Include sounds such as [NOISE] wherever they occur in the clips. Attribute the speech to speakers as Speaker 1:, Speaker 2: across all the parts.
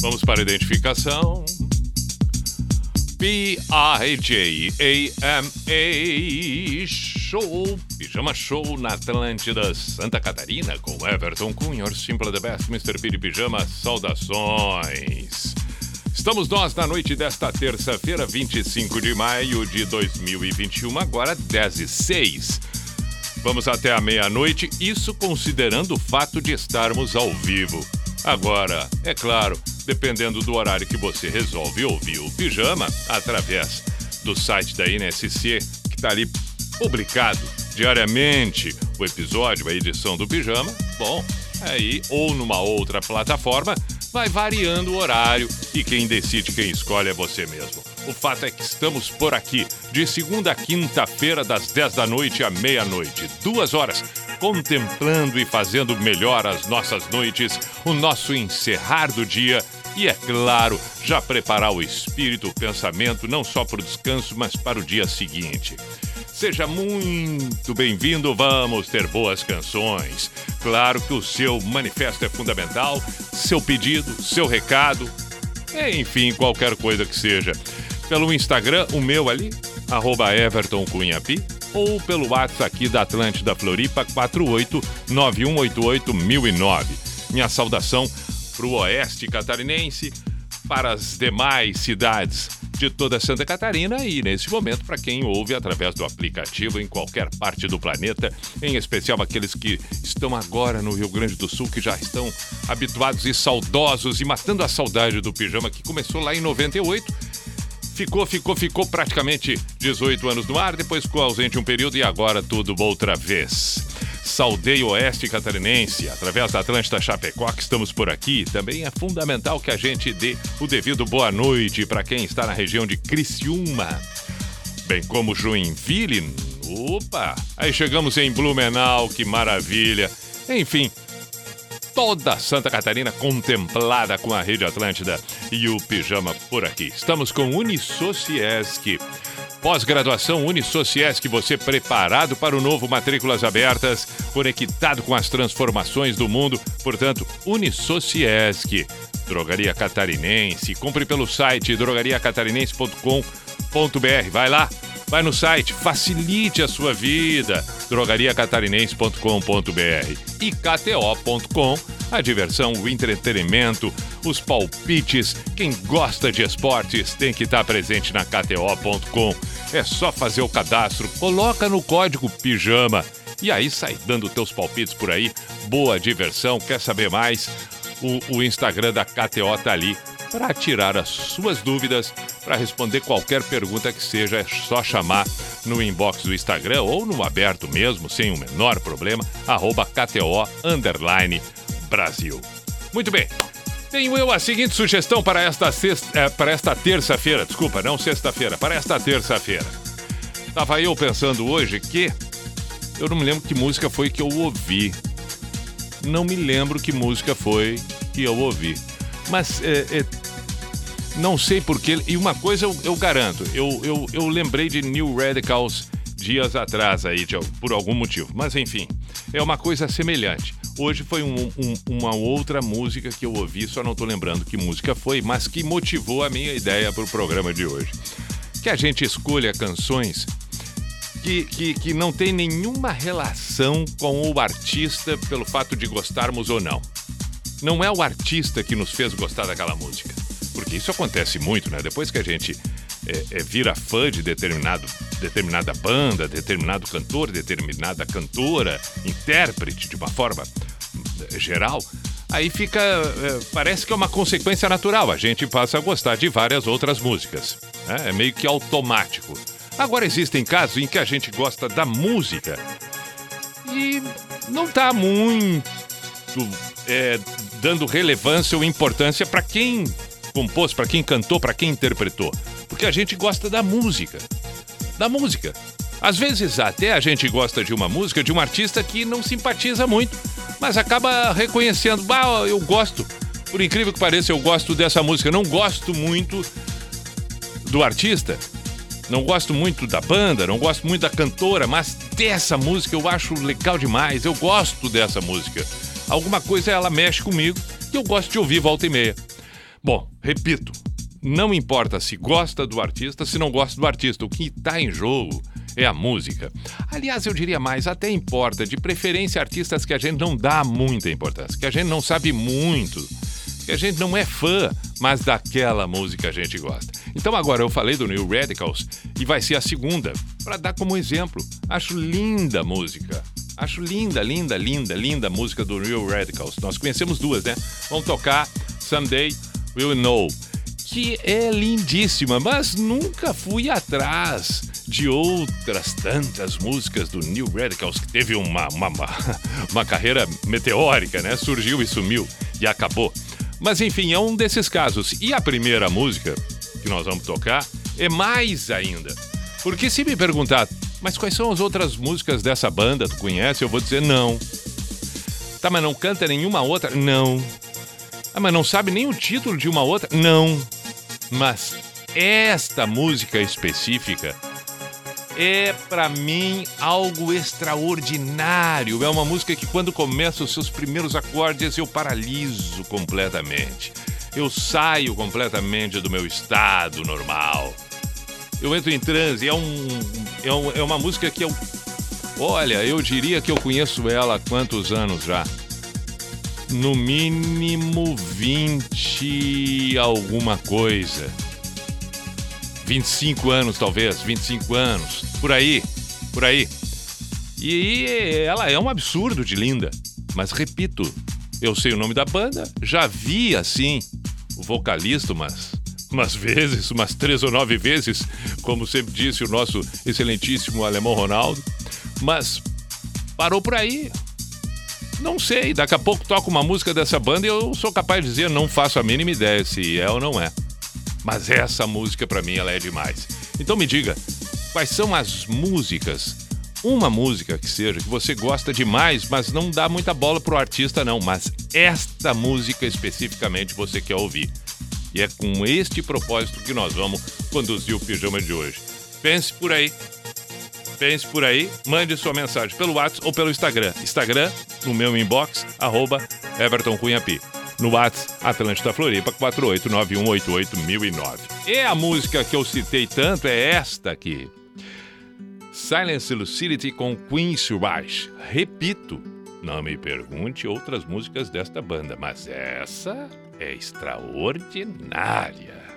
Speaker 1: Vamos para a identificação. P-I-J-A-M-A Show, Pijama Show na Atlântida, Santa Catarina, com Everton Cunha, Simple the Best, Mr. P de Pijama, saudações. Estamos nós na noite desta terça-feira, 25 de maio de 2021, agora 10 e 6. Vamos até a meia-noite, isso considerando o fato de estarmos ao vivo. Agora, é claro, dependendo do horário que você resolve ouvir o pijama, através do site da NSC, que está ali publicado diariamente o episódio, a edição do pijama, bom, aí ou numa outra plataforma, vai variando o horário e quem decide, quem escolhe é você mesmo. O fato é que estamos por aqui, de segunda a quinta-feira, das 10 da noite à meia-noite, duas horas, contemplando e fazendo melhor as nossas noites, o nosso encerrar do dia e, é claro, já preparar o espírito, o pensamento, não só para o descanso, mas para o dia seguinte. Seja muito bem-vindo, vamos ter boas canções. Claro que o seu manifesto é fundamental, seu pedido, seu recado, enfim, qualquer coisa que seja. Pelo Instagram, o meu ali, arroba Everton Cunhapi, ou pelo WhatsApp aqui da Atlântida Floripa, 489188009. Minha saudação para o Oeste Catarinense, para as demais cidades de toda Santa Catarina e, nesse momento, para quem ouve através do aplicativo em qualquer parte do planeta, em especial aqueles que estão agora no Rio Grande do Sul, que já estão habituados e saudosos e matando a saudade do pijama que começou lá em 98. Ficou, ficou, ficou praticamente 18 anos no ar, depois ficou ausente um período e agora tudo outra vez. Saldeio Oeste Catarinense, através da Atlântida Chapecó, que estamos por aqui. Também é fundamental que a gente dê o devido boa noite para quem está na região de Criciúma, bem como Joinville. Opa! Aí chegamos em Blumenau, que maravilha! Enfim, toda Santa Catarina contemplada com a Rede Atlântida e o Pijama por aqui. Estamos com Unisociesc. Pós-graduação Unisociesc, você preparado para o novo Matrículas Abertas, conectado com as transformações do mundo. Portanto, Unisociesc. Drogaria Catarinense. Compre pelo site drogariacatarinense.com.br. Vai lá, vai no site, facilite a sua vida. drogariacatarinense.com.br e kto.com. A diversão, o entretenimento, os palpites. Quem gosta de esportes tem que estar presente na kto.com. É só fazer o cadastro, coloca no código pijama e aí sai dando teus palpites por aí. Boa diversão. Quer saber mais? O, o Instagram da KTO tá ali para tirar as suas dúvidas, para responder qualquer pergunta que seja, é só chamar no inbox do Instagram ou no aberto mesmo, sem o menor problema, arroba KTO Brasil. Muito bem. Tenho eu a seguinte sugestão para esta, sexta, é, para esta terça-feira, desculpa, não sexta-feira, para esta terça-feira. Tava eu pensando hoje que eu não me lembro que música foi que eu ouvi. Não me lembro que música foi que eu ouvi. Mas é, é, não sei porquê. E uma coisa eu, eu garanto, eu, eu, eu lembrei de New Radicals dias atrás aí, de, por algum motivo. Mas enfim, é uma coisa semelhante. Hoje foi um, um, uma outra música que eu ouvi, só não estou lembrando que música foi, mas que motivou a minha ideia para o programa de hoje. Que a gente escolha canções que, que, que não tem nenhuma relação com o artista pelo fato de gostarmos ou não. Não é o artista que nos fez gostar daquela música. Porque isso acontece muito, né? Depois que a gente é, é, vira fã de determinado, determinada banda, determinado cantor, determinada cantora, intérprete de uma forma é, geral, aí fica. É, parece que é uma consequência natural. A gente passa a gostar de várias outras músicas. Né? É meio que automático. Agora existem casos em que a gente gosta da música e não está muito é, dando relevância ou importância para quem compôs, para quem cantou, para quem interpretou. Porque a gente gosta da música. Da música. Às vezes até a gente gosta de uma música de um artista que não simpatiza muito, mas acaba reconhecendo, bah, eu gosto. Por incrível que pareça, eu gosto dessa música. Não gosto muito do artista, não gosto muito da banda, não gosto muito da cantora, mas dessa música eu acho legal demais. Eu gosto dessa música. Alguma coisa ela mexe comigo e eu gosto de ouvir volta e meia. Bom, repito, não importa se gosta do artista, se não gosta do artista, o que está em jogo é a música. Aliás, eu diria mais, até importa, de preferência artistas que a gente não dá muita importância, que a gente não sabe muito, que a gente não é fã, mas daquela música a gente gosta. Então agora eu falei do New Radicals e vai ser a segunda, para dar como exemplo. Acho linda a música. Acho linda, linda, linda, linda a música do New Radicals. Nós conhecemos duas, né? Vamos tocar Someday We'll Know que é lindíssima, mas nunca fui atrás de outras tantas músicas do New Radicals, que teve uma, uma, [LAUGHS] uma carreira meteórica, né? Surgiu e sumiu e acabou. Mas enfim, é um desses casos. E a primeira música que nós vamos tocar é mais ainda. Porque se me perguntar, mas quais são as outras músicas dessa banda? Tu conhece? Eu vou dizer não. Tá, mas não canta nenhuma outra? Não. Ah, mas não sabe nem o título de uma outra? Não. Mas esta música específica é para mim algo extraordinário. É uma música que quando começa os seus primeiros acordes eu paraliso completamente. Eu saio completamente do meu estado normal. Eu entro em transe. É, um, é, um, é uma música que eu. Olha, eu diria que eu conheço ela há quantos anos já? No mínimo 20 alguma coisa. 25 anos, talvez, 25 anos, por aí, por aí. E ela é um absurdo de linda. Mas repito, eu sei o nome da banda, já vi assim o vocalista umas, umas vezes, umas três ou nove vezes, como sempre disse o nosso excelentíssimo alemão Ronaldo. Mas parou por aí. Não sei, daqui a pouco toco uma música dessa banda e eu sou capaz de dizer, não faço a mínima ideia se é ou não é. Mas essa música para mim ela é demais. Então me diga, quais são as músicas? Uma música que seja que você gosta demais, mas não dá muita bola pro artista não, mas esta música especificamente você quer ouvir. E é com este propósito que nós vamos conduzir o pijama de hoje. Pense por aí, Pense por aí, mande sua mensagem pelo WhatsApp ou pelo Instagram. Instagram, no meu inbox, arroba Everton Cunhapi. No WhatsApp, Atlântida Floripa, 489188009. E a música que eu citei tanto é esta aqui. Silence Lucidity com Queen's Rush. Repito, não me pergunte outras músicas desta banda, mas essa é extraordinária.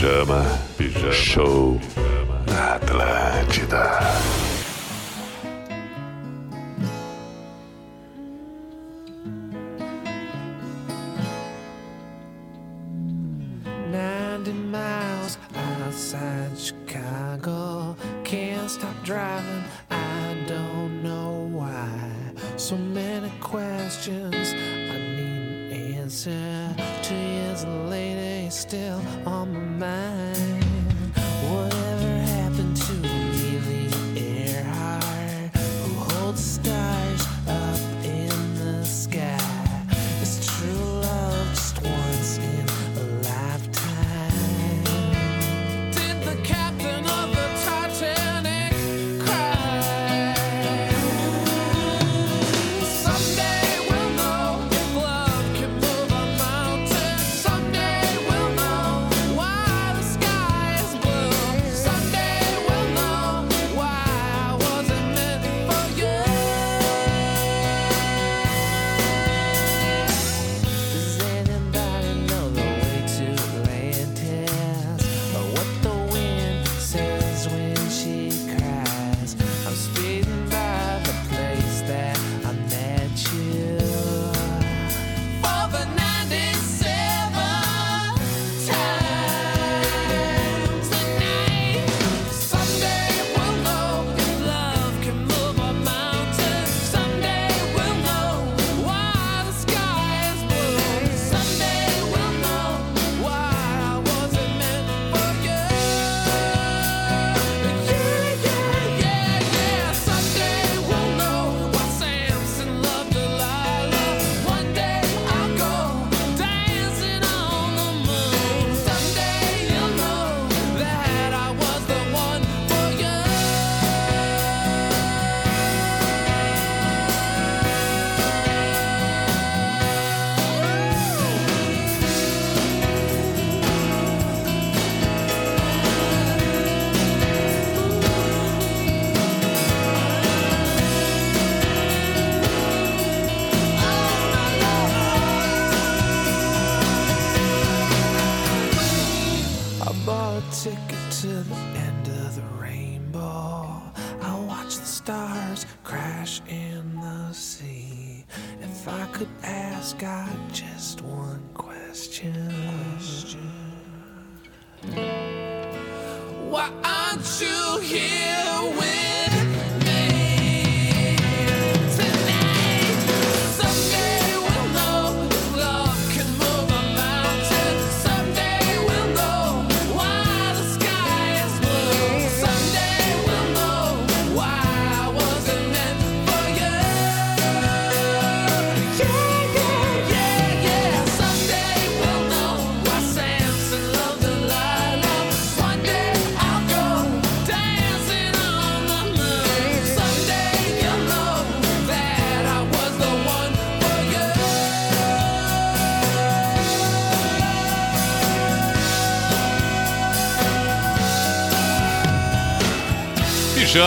Speaker 2: Pijama, pijama. Show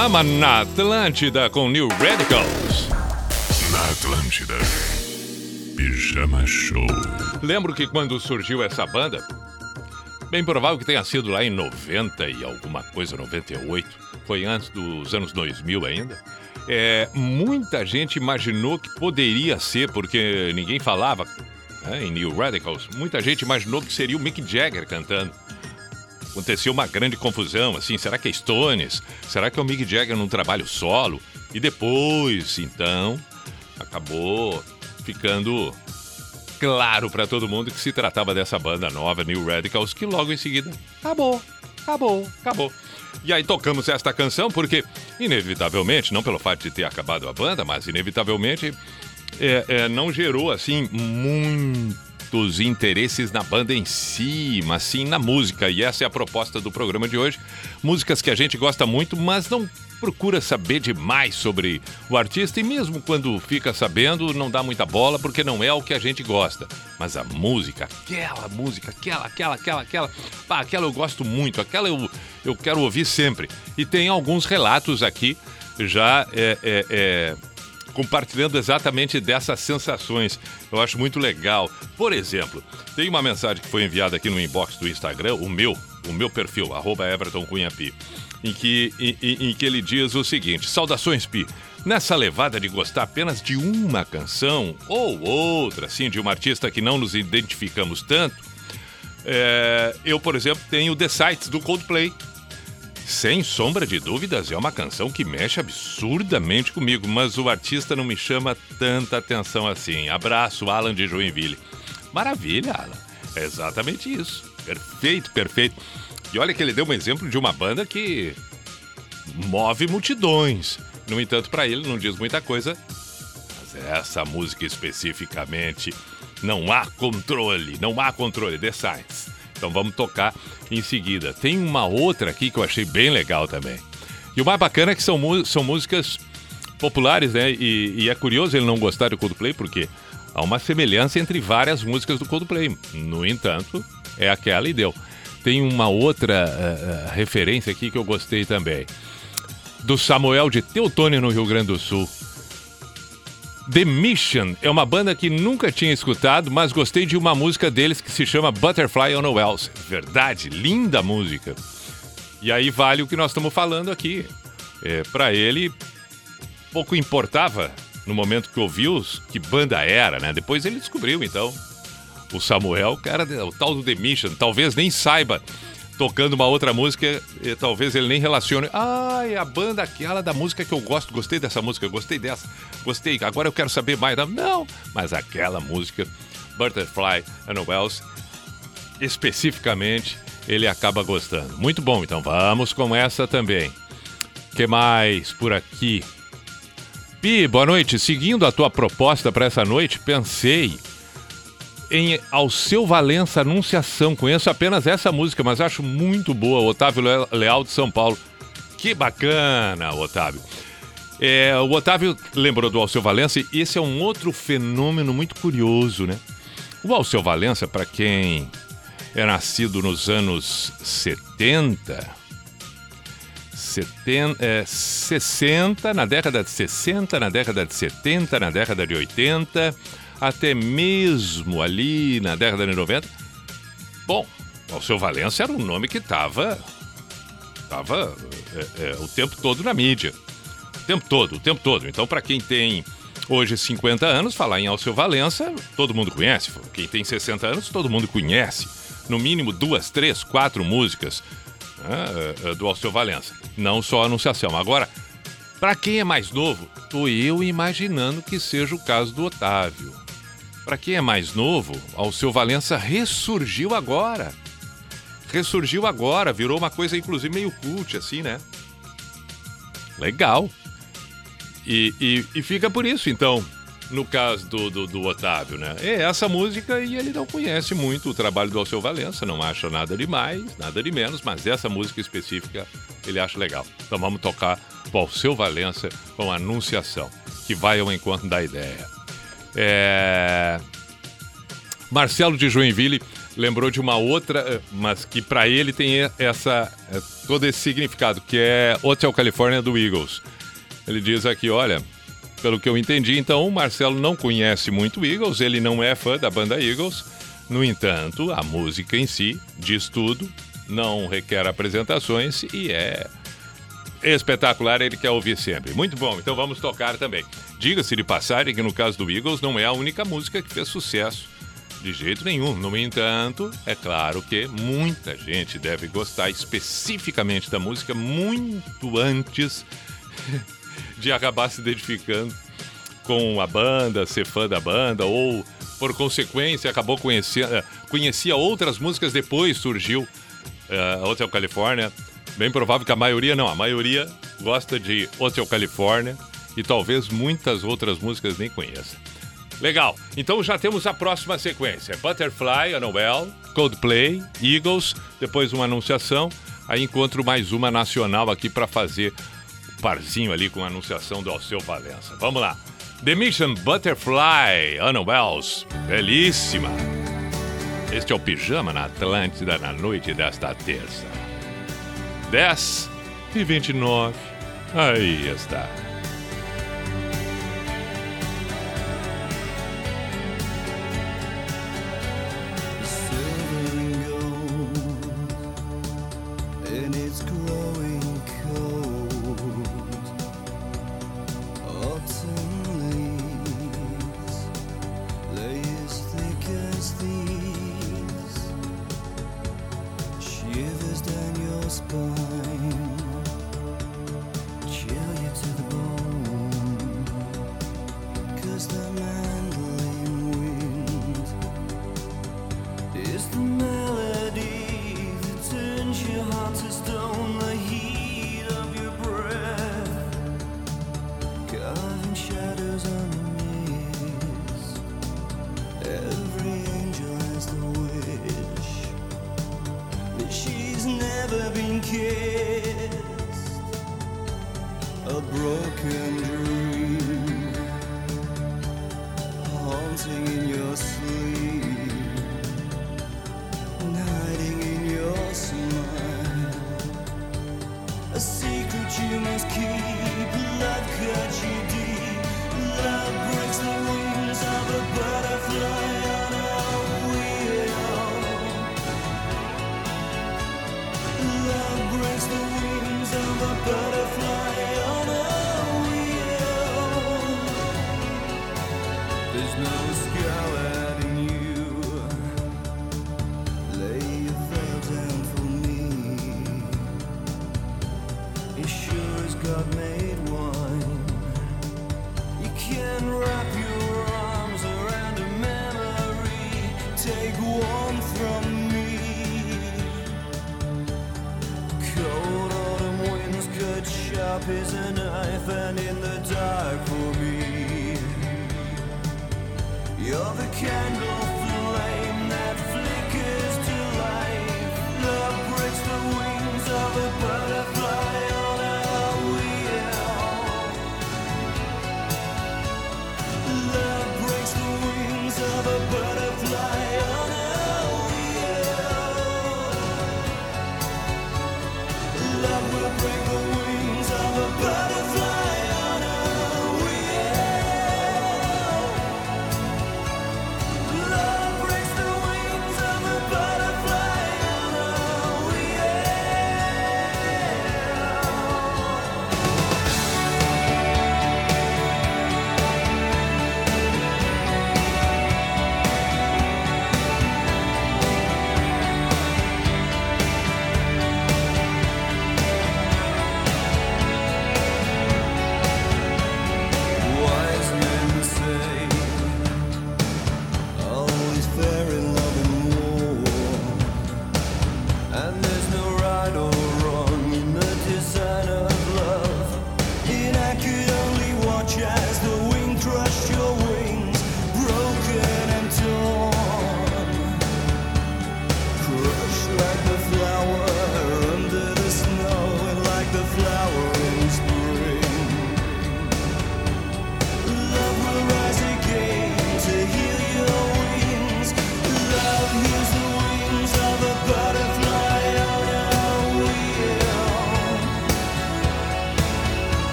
Speaker 1: Pijama na Atlântida com New Radicals.
Speaker 3: Na Atlântida. Pijama Show.
Speaker 1: Lembro que quando surgiu essa banda, bem provável que tenha sido lá em 90 e alguma coisa, 98, foi antes dos anos 2000 ainda. É, muita gente imaginou que poderia ser, porque ninguém falava né, em New Radicals, muita gente imaginou que seria o Mick Jagger cantando. Aconteceu uma grande confusão, assim, será que é Stones? Será que é o Mick Jagger num trabalho solo? E depois, então, acabou ficando claro para todo mundo que se tratava dessa banda nova, New Radicals, que logo em seguida acabou, acabou, acabou. E aí tocamos esta canção porque, inevitavelmente, não pelo fato de ter acabado a banda, mas inevitavelmente é, é, não gerou assim muitos interesses na banda em si, mas sim na música. E essa é a proposta do programa de hoje. Músicas que a gente gosta muito, mas não procura saber demais sobre o artista e mesmo quando fica sabendo, não dá muita bola porque não é o que a gente gosta. Mas a música, aquela música, aquela, aquela, aquela, aquela, pá, aquela eu gosto muito, aquela eu, eu quero ouvir sempre. E tem alguns relatos aqui já é, é, é, compartilhando exatamente dessas sensações. Eu acho muito legal. Por exemplo, tem uma mensagem que foi enviada aqui no inbox do Instagram, o meu, o meu perfil, arroba Everton Cunha Pi, em que, em, em- que ele diz o seguinte: Saudações, Pi. Nessa levada de gostar apenas de uma canção ou outra, assim, de uma artista que não nos identificamos tanto, é, eu, por exemplo, tenho The Sights do Coldplay. Sem sombra de dúvidas, é uma canção que mexe absurdamente comigo, mas o artista não me chama tanta atenção assim. Abraço, Alan de Joinville. Maravilha, Alan. É exatamente isso. Perfeito, perfeito. E olha que ele deu um exemplo de uma banda que move multidões. No entanto, para ele não diz muita coisa, mas essa música especificamente não há controle, não há controle, The Science. Então vamos tocar em seguida. Tem uma outra aqui que eu achei bem legal também. E o mais bacana é que são, são músicas populares, né? E, e é curioso ele não gostar do Coldplay, porque há uma semelhança entre várias músicas do Coldplay. No entanto, é aquela e deu. Tem uma outra ah, ah, referência aqui que eu gostei também. Do Samuel de Teutônia, no Rio Grande do Sul. The Mission é uma banda que nunca tinha escutado, mas gostei de uma música deles que se chama Butterfly on a Wells. Verdade, linda música. E aí vale o que nós estamos falando aqui. É, para ele, pouco importava no momento que ouviu que banda era, né? Depois ele descobriu, então. O Samuel, cara, o tal do The Mission, talvez nem saiba tocando uma outra música, e talvez ele nem relacione. Ah, é a banda aquela da música que eu gosto, gostei dessa música, gostei dessa, gostei, agora eu quero saber mais. Não, mas aquela música, Butterfly and Wells, especificamente, ele acaba gostando. Muito bom, então vamos com essa também. que mais por aqui? Pi, boa noite. Seguindo a tua proposta para essa noite, pensei em Alceu Valença Anunciação. Conheço apenas essa música, mas acho muito boa. Otávio Le- Leal de São Paulo. Que bacana, Otávio. É, o Otávio lembrou do Alceu Valença e esse é um outro fenômeno muito curioso, né? O Alceu Valença, para quem é nascido nos anos 70, 70, é, 60, na década de 60, na década de 70, na década de 80, até mesmo ali na década de 90. Bom, Alceu Valença era um nome que estava tava, é, é, o tempo todo na mídia. O tempo todo, o tempo todo. Então, para quem tem hoje 50 anos, falar em Alceu Valença, todo mundo conhece. Quem tem 60 anos, todo mundo conhece. No mínimo duas, três, quatro músicas né, é, é, do Alceu Valença. Não só a Anunciação. Agora, para quem é mais novo, tô eu imaginando que seja o caso do Otávio. Para quem é mais novo, Alceu Valença ressurgiu agora. Ressurgiu agora, virou uma coisa inclusive meio cult, assim, né? Legal. E, e, e fica por isso, então, no caso do, do, do, Otávio, né? É essa música e ele não conhece muito o trabalho do Alceu Valença, não acha nada de mais, nada de menos, mas essa música específica ele acha legal. Então vamos tocar o Alceu Valença com Anunciação, que vai ao encontro da ideia. É... Marcelo de Joinville lembrou de uma outra, eh, mas que para ele tem essa eh, todo esse significado, que é Hotel California do Eagles. Ele diz aqui, olha, pelo que eu entendi, então o Marcelo não conhece muito Eagles, ele não é fã da banda Eagles. No entanto, a música em si diz tudo, não requer apresentações e é espetacular, ele quer ouvir sempre. Muito bom, então vamos tocar também. Diga-se de passagem que no caso do Eagles não é a única música que fez sucesso de jeito nenhum. No entanto, é claro que muita gente deve gostar especificamente da música muito antes de acabar se identificando com a banda, ser fã da banda, ou por consequência acabou conhecendo, eh, conhecia outras músicas depois surgiu uh, Hotel California. Bem provável que a maioria não, a maioria gosta de Hotel California e talvez muitas outras músicas nem conheça. Legal. Então já temos a próxima sequência: Butterfly, Anuel, Coldplay, Eagles, depois uma anunciação. Aí encontro mais uma nacional aqui para fazer parzinho ali com a anunciação do Alceu Valença. Vamos lá. The Mission Butterfly, Anuels. Belíssima. Este é o Pijama na Atlântida na noite desta terça. 10 e 29. Aí está.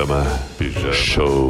Speaker 3: Pijama, pijama. Show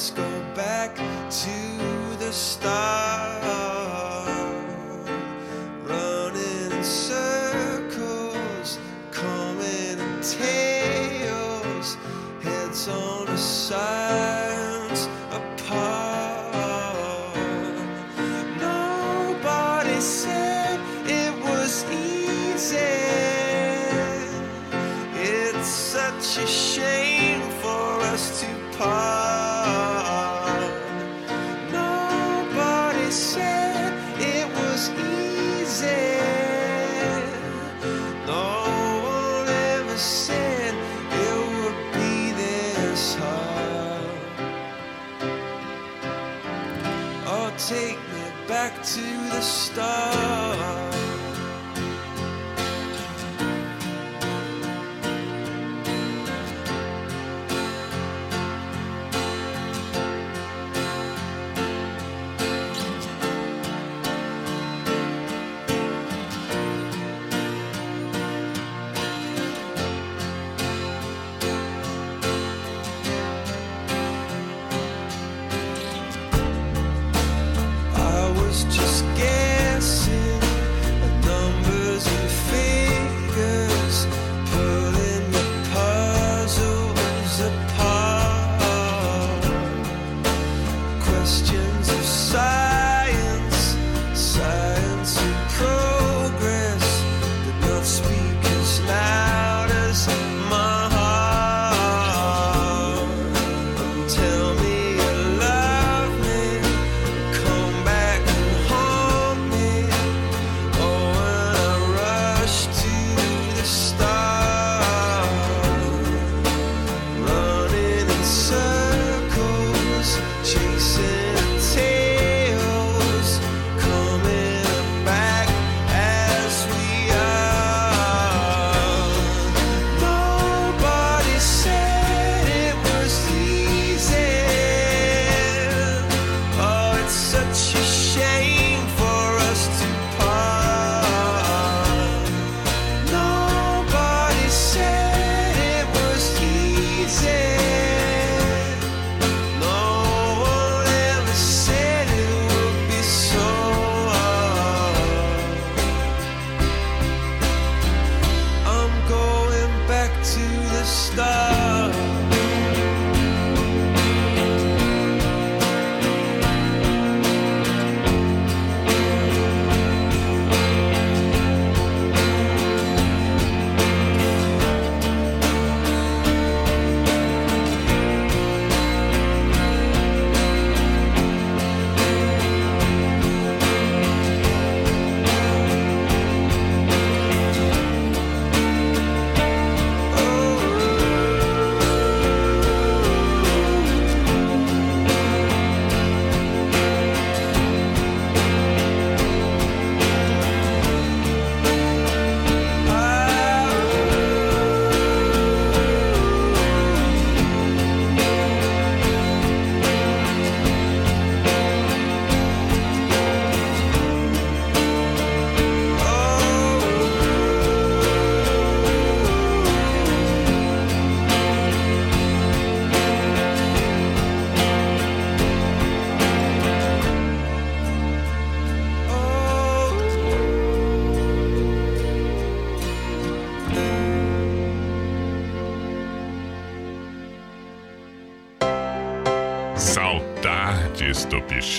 Speaker 4: let's go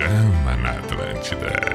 Speaker 3: pijama na Atlântida.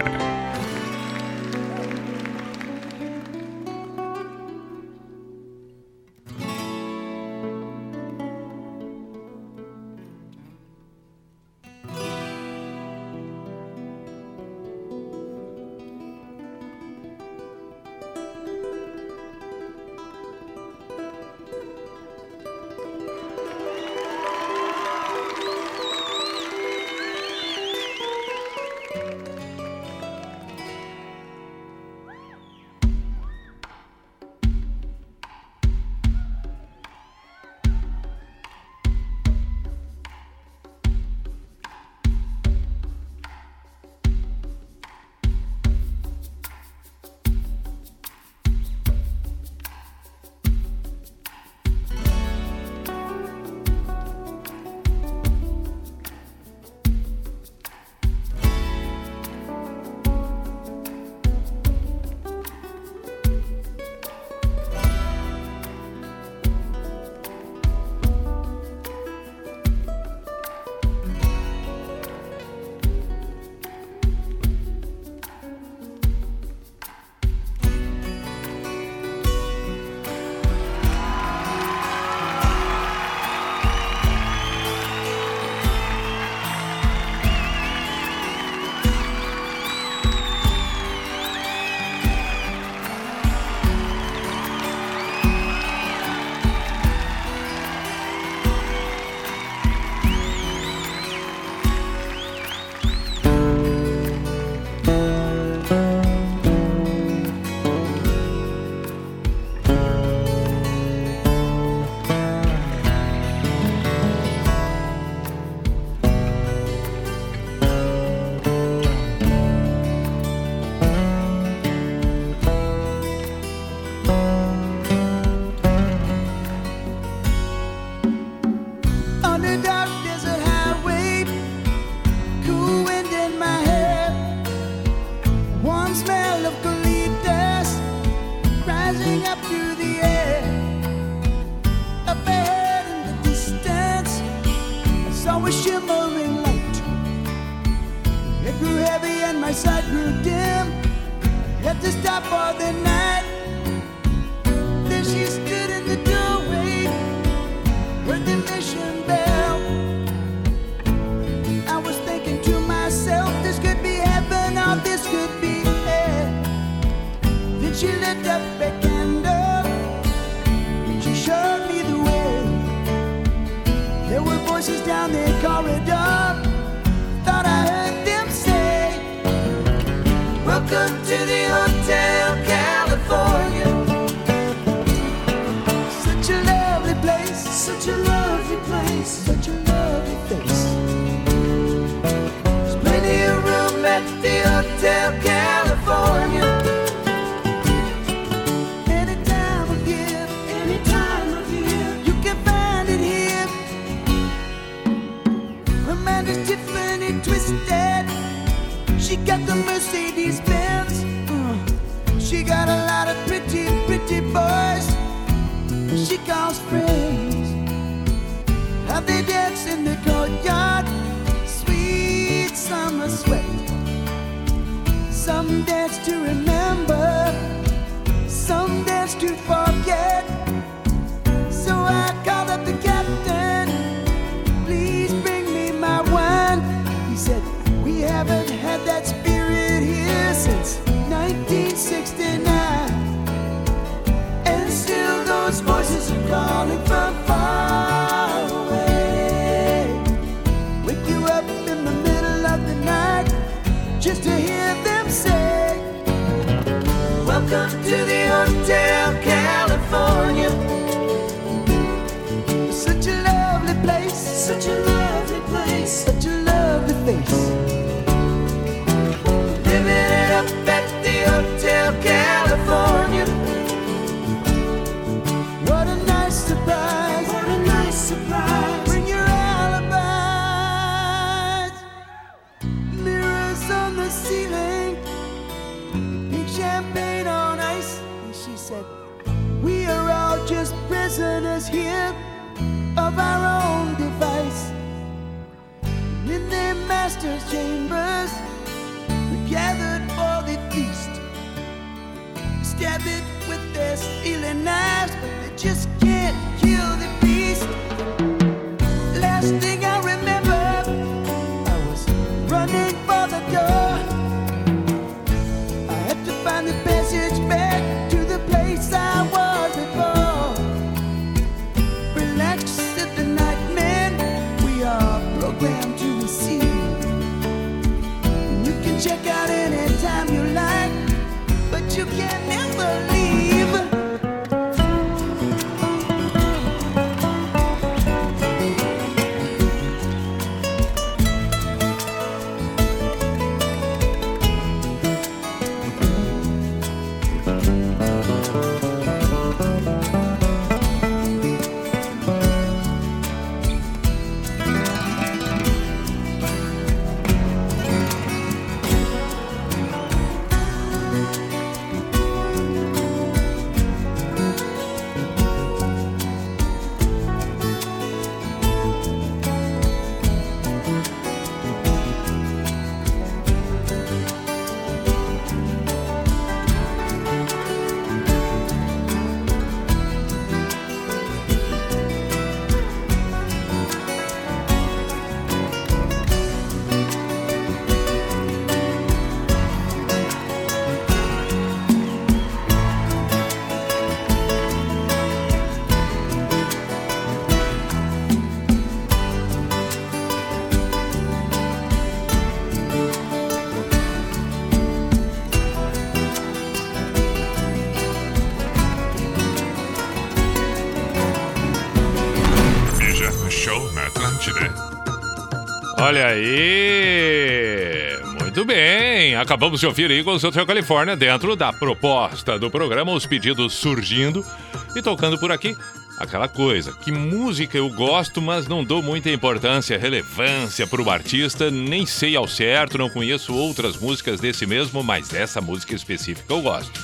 Speaker 1: Olha aí! Muito bem! Acabamos de ouvir Eagles Hotel Califórnia dentro da proposta do programa, os pedidos surgindo e tocando por aqui. Aquela coisa, que música eu gosto, mas não dou muita importância, relevância para o artista, nem sei ao certo, não conheço outras músicas desse mesmo, mas essa música específica eu gosto.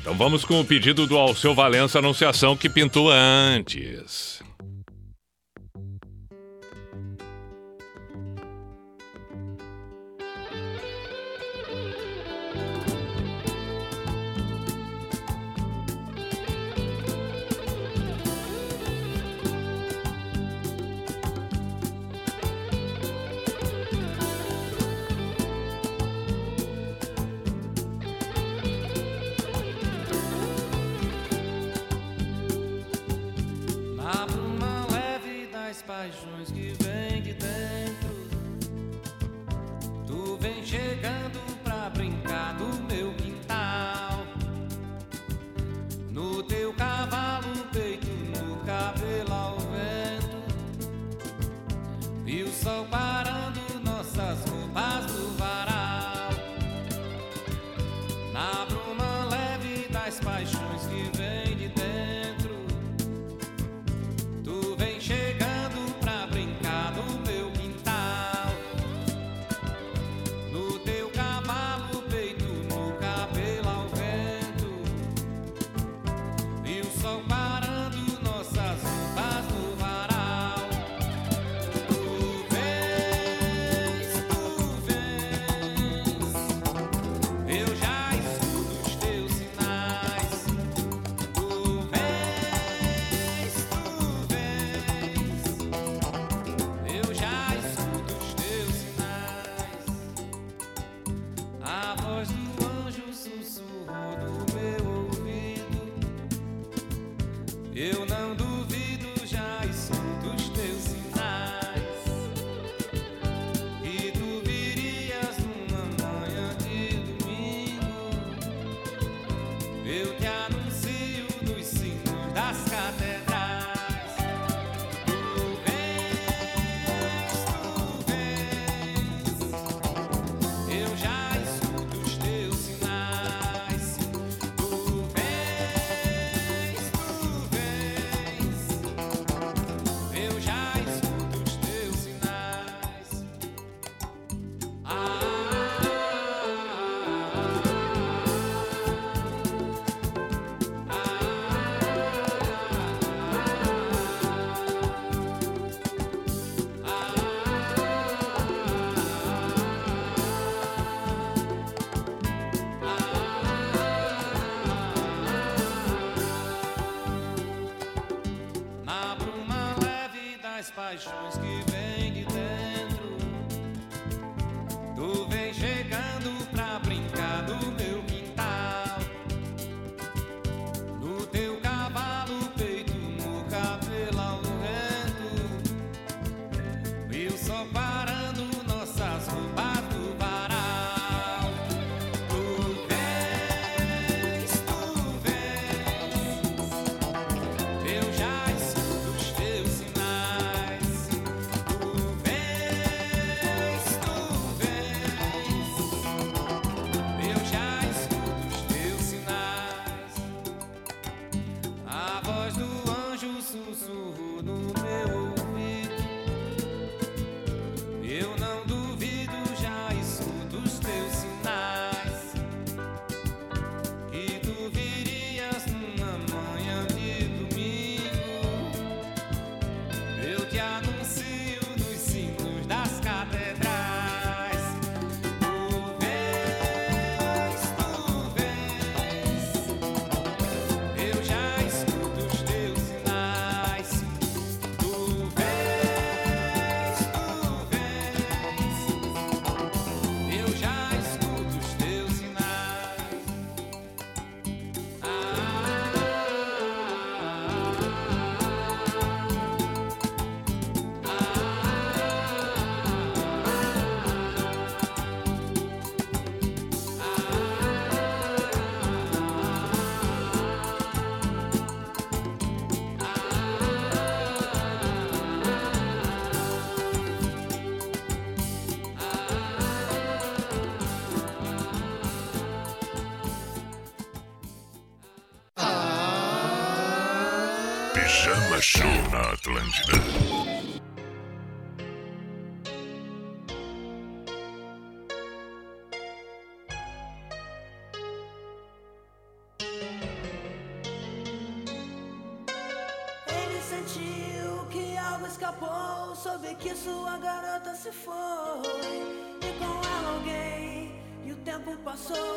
Speaker 1: Então vamos com o pedido do Alceu Valença Anunciação que pintou antes.
Speaker 5: O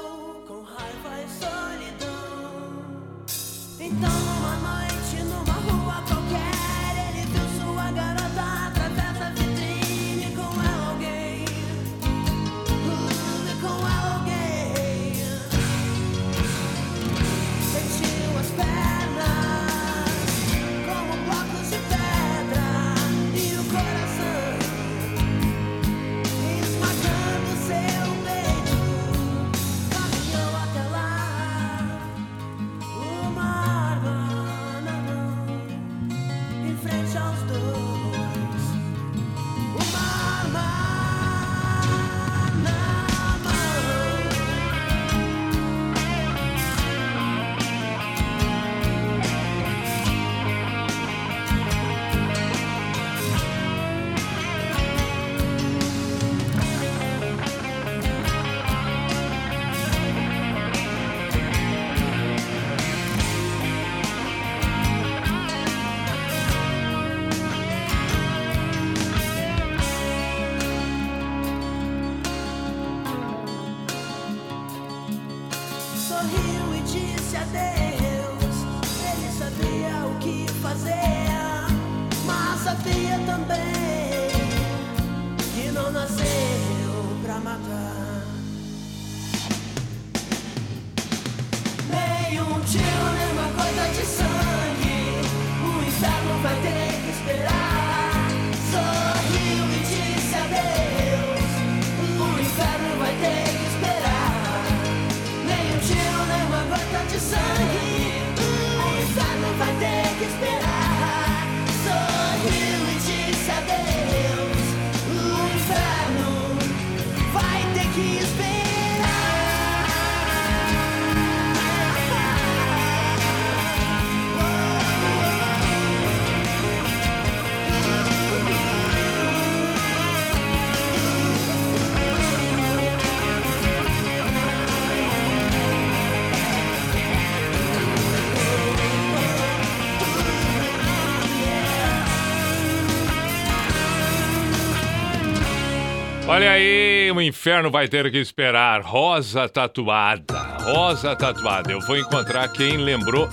Speaker 5: o inferno vai ter que esperar.
Speaker 1: Rosa tatuada. Rosa tatuada. Eu vou encontrar quem lembrou.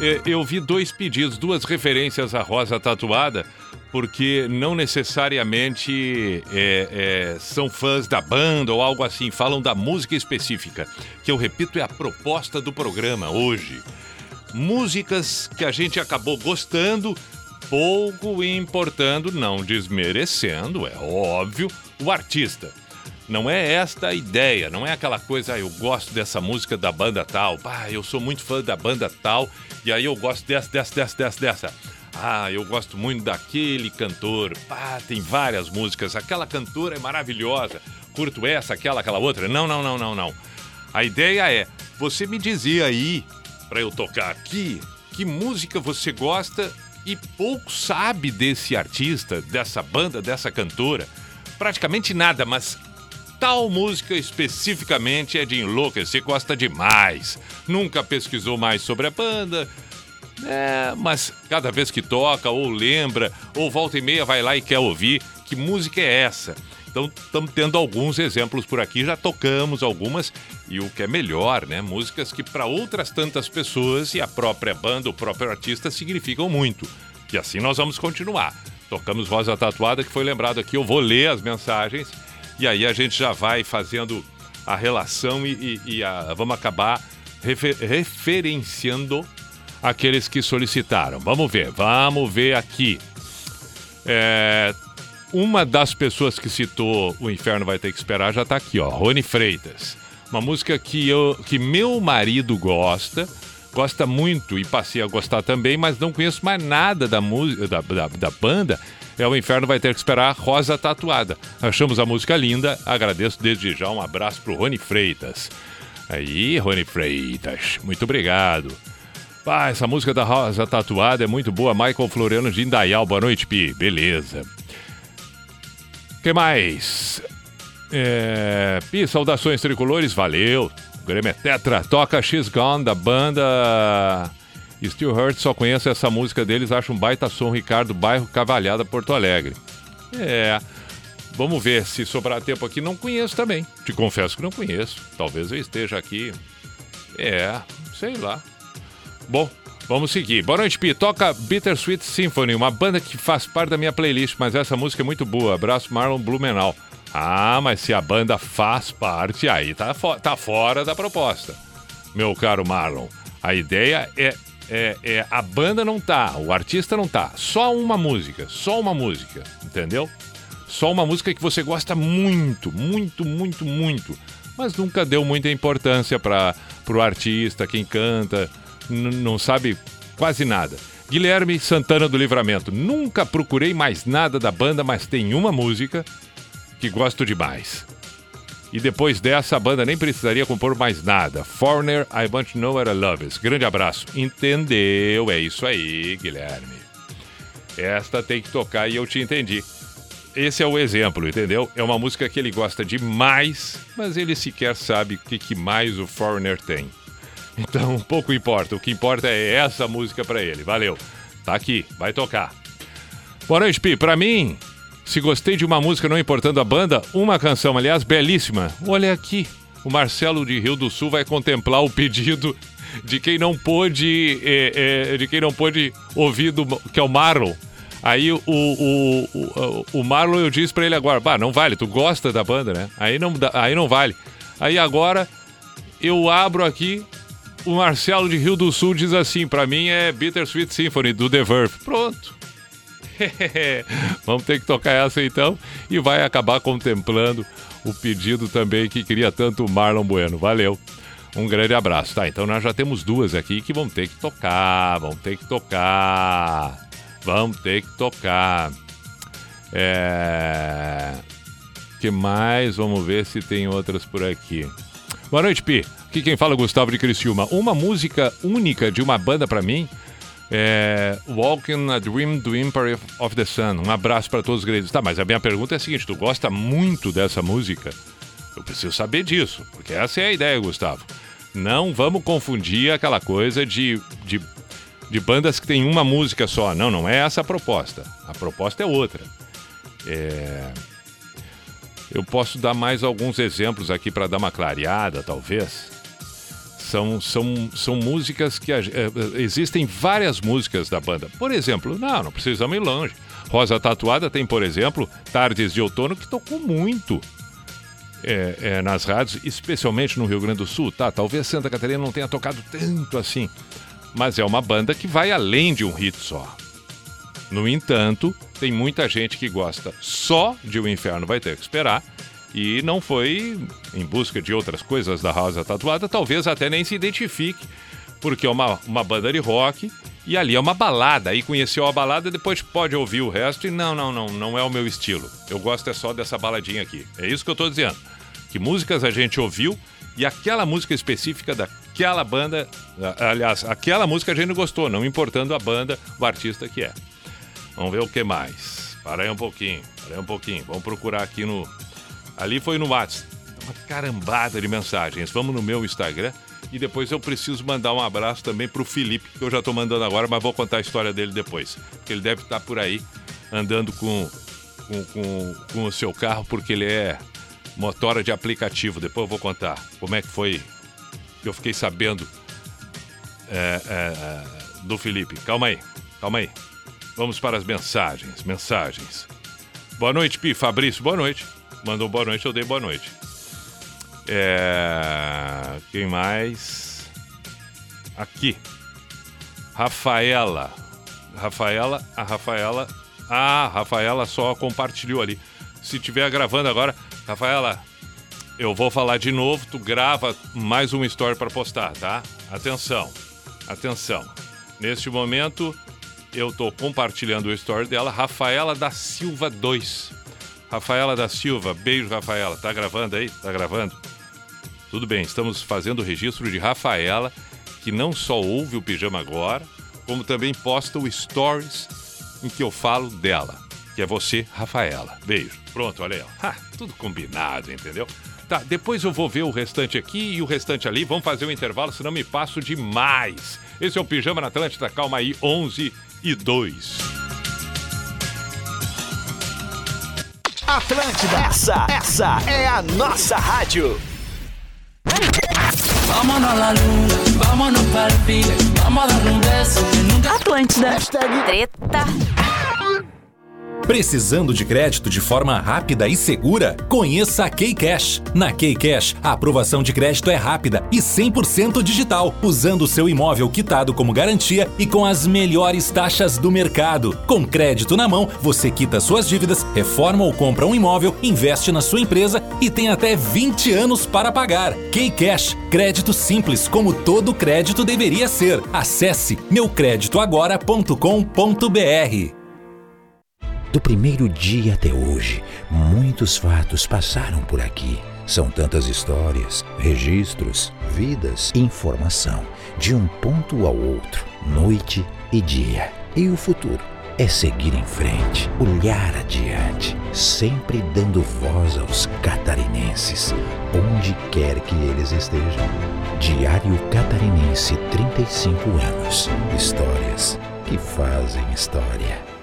Speaker 1: Eh, Eu vi dois pedidos, duas referências à rosa tatuada, porque não necessariamente eh, eh, são fãs da banda ou algo assim, falam da música específica, que eu repito é a proposta do programa hoje. Músicas que a gente acabou gostando, pouco importando, não desmerecendo, é óbvio, o artista. Não é esta a ideia, não é aquela coisa, ah, eu gosto dessa música da banda tal, pá, eu sou muito fã da banda tal, e aí eu gosto dessa, dessa, dessa, dessa, dessa. Ah, eu gosto muito daquele cantor, pá, tem várias músicas, aquela cantora é maravilhosa, curto essa, aquela, aquela outra. Não, não, não, não, não. A ideia é, você me dizia aí, pra eu tocar aqui, que música você gosta e pouco sabe desse artista, dessa banda, dessa cantora. Praticamente nada, mas tal música especificamente é de enlouquecer, gosta demais. Nunca pesquisou mais sobre a banda. É, mas cada vez que toca, ou lembra, ou volta e meia vai lá e quer ouvir, que música é essa? Então estamos tendo alguns exemplos por aqui, já tocamos algumas, e o que é melhor, né? Músicas que para outras tantas pessoas e a própria banda, o próprio artista significam muito. E assim nós vamos continuar. Tocamos Rosa Tatuada, que foi lembrado aqui, eu vou ler as mensagens, e aí a gente já vai fazendo a relação e, e- e a- vamos acabar refer- referenciando aqueles que solicitaram. Vamos ver, vamos ver aqui. É, uma das pessoas que citou O Inferno Vai Ter Que Esperar já tá aqui, ó. Rony Freitas. Uma música que, eu, que meu marido gosta, gosta muito e passei a gostar também, mas não conheço mais nada da música da, da, da banda. É O Inferno Vai Ter Que Esperar Rosa Tatuada. Achamos a música linda, agradeço desde já. Um abraço pro Rony Freitas. Aí, Rony Freitas, muito obrigado. Ah, essa música da Rosa Tatuada é muito boa. Michael Floriano de Indaial. Boa noite, Pi. Beleza. que mais? É... Pi, saudações tricolores. Valeu. O Grêmio é tetra. Toca X Gone da banda... Still Hurt. Só conheço essa música deles. Acho um baita som. Ricardo, bairro Cavalhada, Porto Alegre. É... Vamos ver se sobrar tempo aqui. Não conheço também. Te confesso que não conheço. Talvez eu esteja aqui. É, sei lá. Bom, vamos seguir. Boa noite, Pi. Toca Bittersweet Symphony, uma banda que faz parte da minha playlist, mas essa música é muito boa. Abraço, Marlon Blumenau. Ah, mas se a banda faz parte, aí tá, fo- tá fora da proposta. Meu caro Marlon, a ideia é, é, é a banda não tá, o artista não tá. Só uma música, só uma música, entendeu? Só uma música que você gosta muito, muito, muito, muito. Mas nunca deu muita importância para o artista, quem canta, não sabe quase nada. Guilherme Santana do Livramento. Nunca procurei mais nada da banda, mas tem uma música que gosto demais. E depois dessa, a banda nem precisaria compor mais nada. Foreigner, I Want to Know What I Love Is. Grande abraço. Entendeu? É isso aí, Guilherme. Esta tem que tocar e eu te entendi. Esse é o exemplo, entendeu? É uma música que ele gosta demais, mas ele sequer sabe o que, que mais o Foreigner tem. Então, pouco importa. O que importa é essa música pra ele. Valeu. Tá aqui, vai tocar. Boa noite. Pra mim, se gostei de uma música, não importando a banda, uma canção, aliás, belíssima. Olha aqui. O Marcelo de Rio do Sul vai contemplar o pedido de quem não pôde, eh, eh, de quem não pôde ouvir, do, que é o Marlon. Aí o, o, o, o Marlon eu disse pra ele agora, bah, não vale, tu gosta da banda, né? Aí não, aí não vale. Aí agora eu abro aqui, o Marcelo de Rio do Sul diz assim, pra mim é Bittersweet Symphony do The Verve. Pronto. [LAUGHS] Vamos ter que tocar essa então e vai acabar contemplando o pedido também que queria tanto o Marlon Bueno. Valeu. Um grande abraço. Tá, então nós já temos duas aqui que vão ter que tocar, vão ter que tocar. Vão ter que tocar. É. que mais? Vamos ver se tem outras por aqui. Boa noite, Pi. Aqui quem fala é Gustavo de Criciúma. Uma música única de uma banda pra mim é Walking a Dream do Empire of the Sun. Um abraço pra todos os gregos. Tá, mas a minha pergunta é a seguinte: tu gosta muito dessa música? Eu preciso saber disso, porque essa é a ideia, Gustavo. Não vamos confundir aquela coisa de, de, de bandas que tem uma música só. Não, não é essa a proposta. A proposta é outra. É... Eu posso dar mais alguns exemplos aqui para dar uma clareada, talvez. São, são, são músicas que. eh, eh, existem várias músicas da banda. Por exemplo, não, não precisamos ir longe. Rosa Tatuada tem, por exemplo, Tardes de Outono, que tocou muito é, é, nas rádios, especialmente no Rio Grande do Sul, tá? Talvez Santa Catarina não tenha tocado tanto assim. Mas é uma banda que vai além de um hit só. No entanto, tem muita gente que gosta só de O Inferno Vai Ter Que Esperar e não foi em busca de outras coisas da Rosa Tatuada, talvez até nem se identifique, porque é uma, uma banda de rock e ali é uma balada. Aí conheceu a balada, depois pode ouvir o resto e não, não, não, não é o meu estilo. Eu gosto é só dessa baladinha aqui. É isso que eu tô dizendo. Que músicas a gente ouviu e aquela música específica daquela banda, aliás, aquela música a gente gostou, não importando a banda, o artista que é. Vamos ver o que mais. Para aí um pouquinho, para aí um pouquinho. Vamos procurar aqui no. Ali foi no WhatsApp. Uma carambada de mensagens. Vamos no meu Instagram. E depois eu preciso mandar um abraço também pro Felipe, que eu já tô mandando agora, mas vou contar a história dele depois. Porque ele deve estar por aí andando com, com, com, com o seu carro, porque ele é motora de aplicativo. Depois eu vou contar como é que foi que eu fiquei sabendo é, é, do Felipe. Calma aí, calma aí. Vamos para as mensagens, mensagens. Boa noite, Pi. Fabrício, boa noite. Mandou boa noite, eu dei boa noite. É... Quem mais? Aqui. Rafaela. Rafaela, a Rafaela. Ah, a Rafaela só compartilhou ali. Se tiver gravando agora, Rafaela, eu vou falar de novo. Tu grava mais uma story para postar, tá? Atenção, atenção. Neste momento, eu tô compartilhando o story dela, Rafaela da Silva 2. Rafaela da Silva, beijo, Rafaela. Tá gravando aí? Tá gravando? Tudo bem, estamos fazendo o registro de Rafaela, que não só ouve o Pijama agora, como também posta o Stories em que eu falo dela, que é você, Rafaela. Beijo. Pronto, olha aí. Ha, tudo combinado, entendeu? Tá, depois eu vou ver o restante aqui e o restante ali. Vamos fazer um intervalo, senão me passo demais. Esse é o Pijama na Atlântida. Calma aí, 11 e 2.
Speaker 6: Atlântida, essa, essa é a nossa rádio.
Speaker 7: Vámonos a la luna, vámonos para el file, vamos dar que nunca.
Speaker 8: Atlântida.
Speaker 5: Hashtag
Speaker 8: Treta.
Speaker 9: Precisando de crédito de forma rápida e segura? Conheça a Keycash. Na Keycash, a aprovação de crédito é rápida e 100% digital, usando seu imóvel quitado como garantia e com as melhores taxas do mercado. Com crédito na mão, você quita suas dívidas, reforma ou compra um imóvel, investe na sua empresa e tem até 20 anos para pagar. Keycash, crédito simples como todo crédito deveria ser. Acesse meucreditoagora.com.br.
Speaker 10: Do primeiro dia até hoje, muitos fatos passaram por aqui. São tantas histórias, registros, vidas, informação, de um ponto ao outro, noite e dia. E o futuro é seguir em frente, olhar adiante, sempre dando voz aos catarinenses, onde quer que eles estejam. Diário Catarinense 35 anos. Histórias que fazem história.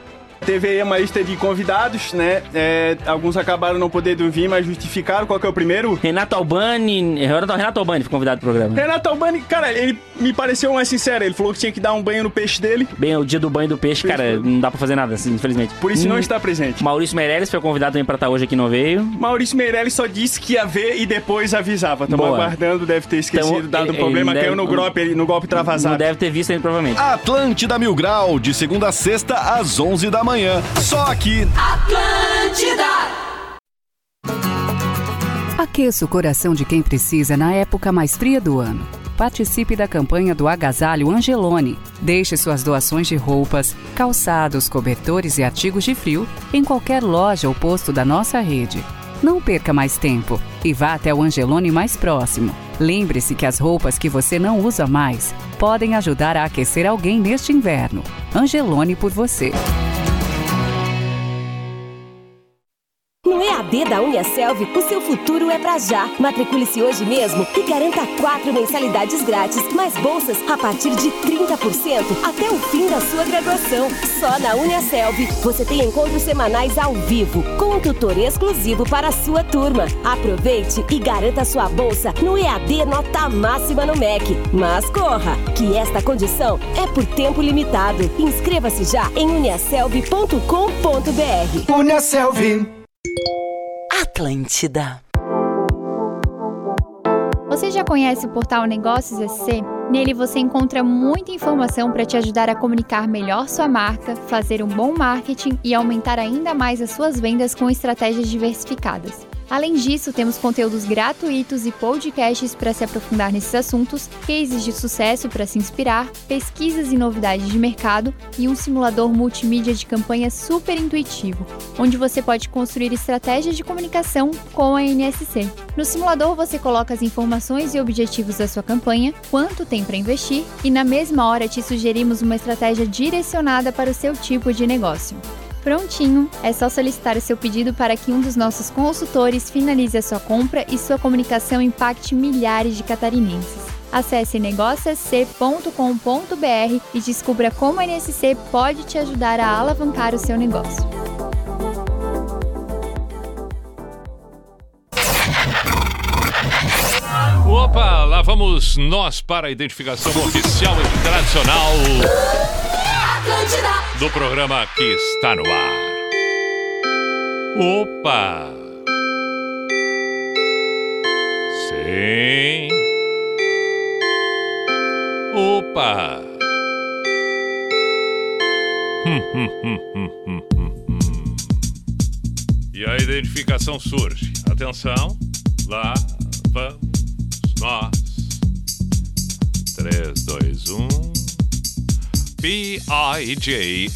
Speaker 11: Teve aí uma lista de convidados, né? É, alguns acabaram não podendo vir, mas justificaram. Qual que é o primeiro?
Speaker 12: Renato Albani. Renato, Renato Albani foi convidado pro programa.
Speaker 11: Renato Albani, cara, ele me pareceu mais sincero. Ele falou que tinha que dar um banho no peixe dele.
Speaker 12: Bem, o dia do banho do peixe, cara, não dá pra fazer nada, assim, infelizmente.
Speaker 11: Por isso não
Speaker 12: Hum,
Speaker 11: está presente.
Speaker 12: Maurício Meirelles foi convidado também pra estar hoje aqui, não veio.
Speaker 11: Maurício Meirelles só disse que ia ver e depois avisava. Estamos
Speaker 12: Boa.
Speaker 11: aguardando, deve ter esquecido,
Speaker 12: Então,
Speaker 11: dado um
Speaker 12: ele-
Speaker 11: problema,
Speaker 12: ele
Speaker 11: caiu
Speaker 12: deve-
Speaker 11: no golpe, no golpe
Speaker 12: Não
Speaker 11: travasado.
Speaker 12: deve ter visto ainda, provavelmente.
Speaker 13: Atlântida Mil Grau, de segunda a sexta, às 11 da manhã. Só aqui.
Speaker 7: Atlântida!
Speaker 14: Aqueça o coração de quem precisa na época mais fria do ano. Participe da campanha do Agasalho Angelone. Deixe suas doações de roupas, calçados, cobertores e artigos de frio em qualquer loja ou posto da nossa rede. Não perca mais tempo e vá até o Angelone mais próximo. Lembre-se que as roupas que você não usa mais podem ajudar a aquecer alguém neste inverno. Angelone por você.
Speaker 15: EAD da Uniaselv, o seu futuro é pra já. Matricule-se hoje mesmo e garanta quatro mensalidades grátis, mais bolsas a partir de 30% até o fim da sua graduação. Só na Uniaselv você tem encontros semanais ao vivo, com um tutor exclusivo para a sua turma. Aproveite e garanta sua bolsa no EAD Nota Máxima no MEC. Mas corra, que esta condição é por tempo limitado. Inscreva-se já em uniaselv.com.br.
Speaker 5: Uniaselv.
Speaker 8: Atlântida.
Speaker 16: Você já conhece o portal Negócios SC? Nele você encontra muita informação para te ajudar a comunicar melhor sua marca, fazer um bom marketing e aumentar ainda mais as suas vendas com estratégias diversificadas. Além disso, temos conteúdos gratuitos e podcasts para se aprofundar nesses assuntos, cases de sucesso para se inspirar, pesquisas e novidades de mercado e um simulador multimídia de campanha super intuitivo, onde você pode construir estratégias de comunicação com a NSC. No simulador, você coloca as informações e objetivos da sua campanha, quanto tem para investir e na mesma hora te sugerimos uma estratégia direcionada para o seu tipo de negócio. Prontinho, é só solicitar o seu pedido para que um dos nossos consultores finalize a sua compra e sua comunicação impacte milhares de catarinenses. Acesse negóciosc.com.br e descubra como a NSC pode te ajudar a alavancar o seu negócio.
Speaker 1: Opa, lá vamos nós para a identificação oficial e tradicional do programa que está no ar. Opa! Sim. Opa! Hum, hum, hum. E a identificação surge. Atenção, lá vamos nós. 3, 2, 1. P-I-J-A-M-A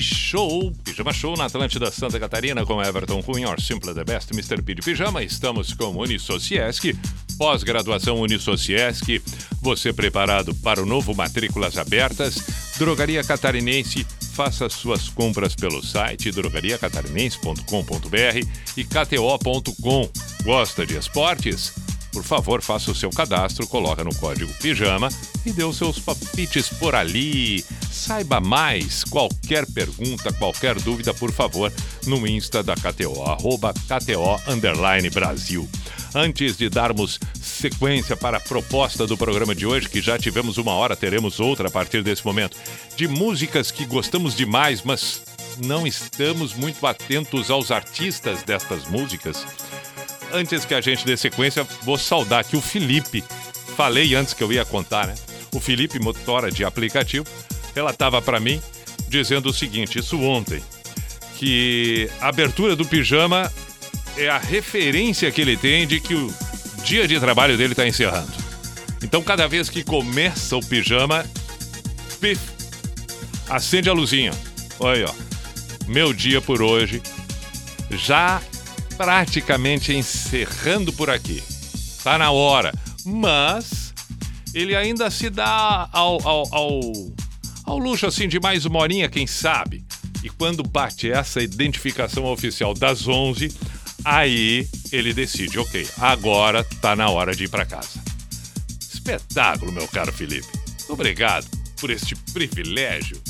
Speaker 1: Show. Pijama Show na Atlântida Santa Catarina com Everton Cunha, or Simple the Best, Mr. P de Pijama. Estamos com Unisociesc, Pós-graduação Unisociesc, você preparado para o novo Matrículas Abertas? Drogaria Catarinense, faça suas compras pelo site drogariacatarinense.com.br e kto.com. Gosta de esportes? Por favor, faça o seu cadastro, coloca no código PIJAMA e dê os seus palpites por ali. Saiba mais. Qualquer pergunta, qualquer dúvida, por favor, no Insta da KTO, arroba KTO underline Brasil. Antes de darmos sequência para a proposta do programa de hoje, que já tivemos uma hora, teremos outra a partir desse momento, de músicas que gostamos demais, mas não estamos muito atentos aos artistas destas músicas. Antes que a gente dê sequência, vou saudar aqui o Felipe. Falei antes que eu ia contar, né? O Felipe, motora de aplicativo, relatava para mim dizendo o seguinte: isso ontem, que a abertura do pijama é a referência que ele tem de que o dia de trabalho dele está encerrando. Então, cada vez que começa o pijama, pif, acende a luzinha. Olha ó. Meu dia por hoje já praticamente encerrando por aqui. Tá na hora. Mas ele ainda se dá ao, ao, ao, ao luxo assim de mais uma horinha, quem sabe. E quando bate essa identificação oficial das 11, aí ele decide, ok, agora tá na hora de ir para casa. Espetáculo, meu caro Felipe. Obrigado por este privilégio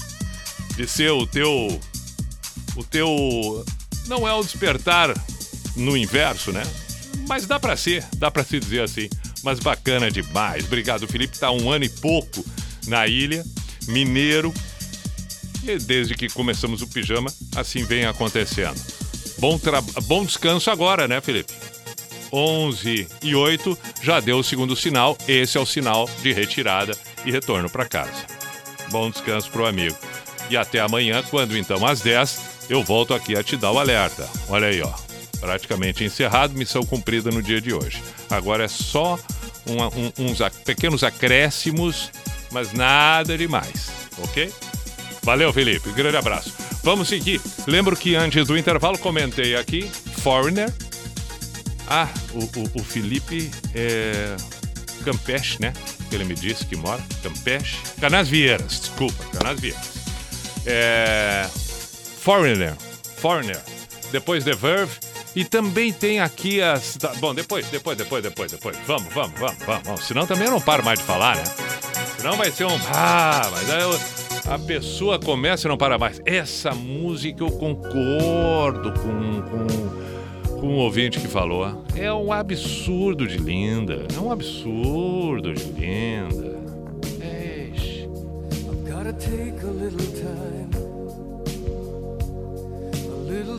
Speaker 1: de ser o teu o teu não é o despertar no inverso, né? Mas dá pra ser, dá pra se dizer assim. Mas bacana demais. Obrigado, Felipe. Tá um ano e pouco na ilha, mineiro. E desde que começamos o pijama, assim vem acontecendo. Bom, tra... Bom descanso agora, né, Felipe? 11 e 8 já deu o segundo sinal. Esse é o sinal de retirada e retorno para casa. Bom descanso pro amigo. E até amanhã, quando então às 10, eu volto aqui a te dar o alerta. Olha aí, ó. Praticamente encerrado, missão cumprida no dia de hoje. Agora é só um- uns pequenos acréscimos, mas nada demais, ok? Valeu, Felipe. Grande abraço. Vamos seguir. Lembro que antes do intervalo comentei aqui, Foreigner. Ah, o, o- o Felipe é Campeche, né? Ele me disse que mora. Campeche. Canasvieiras, desculpa, Canasvieiras. É... Foreigner. Foreigner. Depois The Verve. E também tem aqui tá, Bom, depois, depois, depois, depois, depois. Vamos, vamos, vamos, vamos, vamos. Senão também eu não paro mais de falar, né? Senão vai ser um. Ah, mas aí eu- a pessoa começa e não para mais. Essa música eu concordo com, com, com o ouvinte que falou. É um absurdo de linda. É um absurdo de linda. Eixe.
Speaker 4: Gotta take a little time,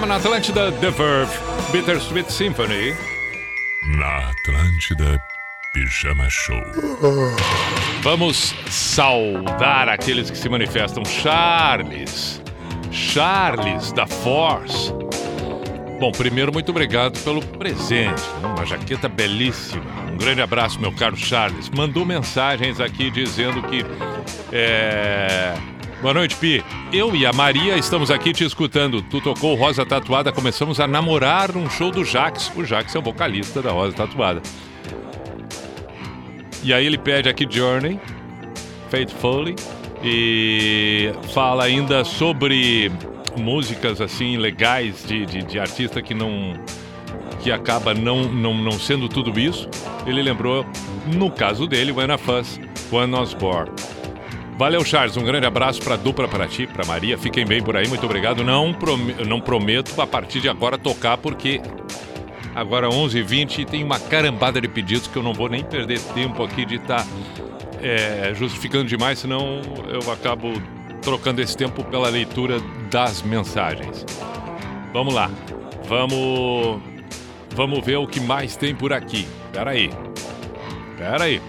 Speaker 3: Pijama
Speaker 1: na Atlântida, The Verve, Bittersweet Symphony.
Speaker 3: Na Atlântida, Pijama Show.
Speaker 1: Vamos saudar aqueles que se manifestam. Charles. Charles da Force. Bom, primeiro, muito obrigado pelo presente. Uma jaqueta belíssima. Um grande abraço, meu caro Charles. Mandou mensagens aqui dizendo que. É... Boa noite, Pi. Eu e a Maria estamos aqui te escutando. Tu tocou Rosa Tatuada, começamos a namorar num show do Jax. O Jax é o vocalista da Rosa Tatuada. E aí ele pede aqui Journey, Faithfully, e fala ainda sobre músicas assim legais de, de, de artista que não que acaba não, não, não sendo tudo isso. Ele lembrou, no caso dele, When I Fuss, When I Was Born. Valeu, Charles. Um grande abraço para dupla, para ti, para Maria. Fiquem bem por aí. Muito obrigado. Não, prome- não prometo a partir de agora tocar, porque agora 11h20 tem uma carambada de pedidos que eu não vou nem perder tempo aqui de estar justificando demais, senão eu acabo trocando esse tempo pela leitura das mensagens. Vamos lá. Vamos vamos ver o que mais tem por aqui. Pera aí. Pera aí.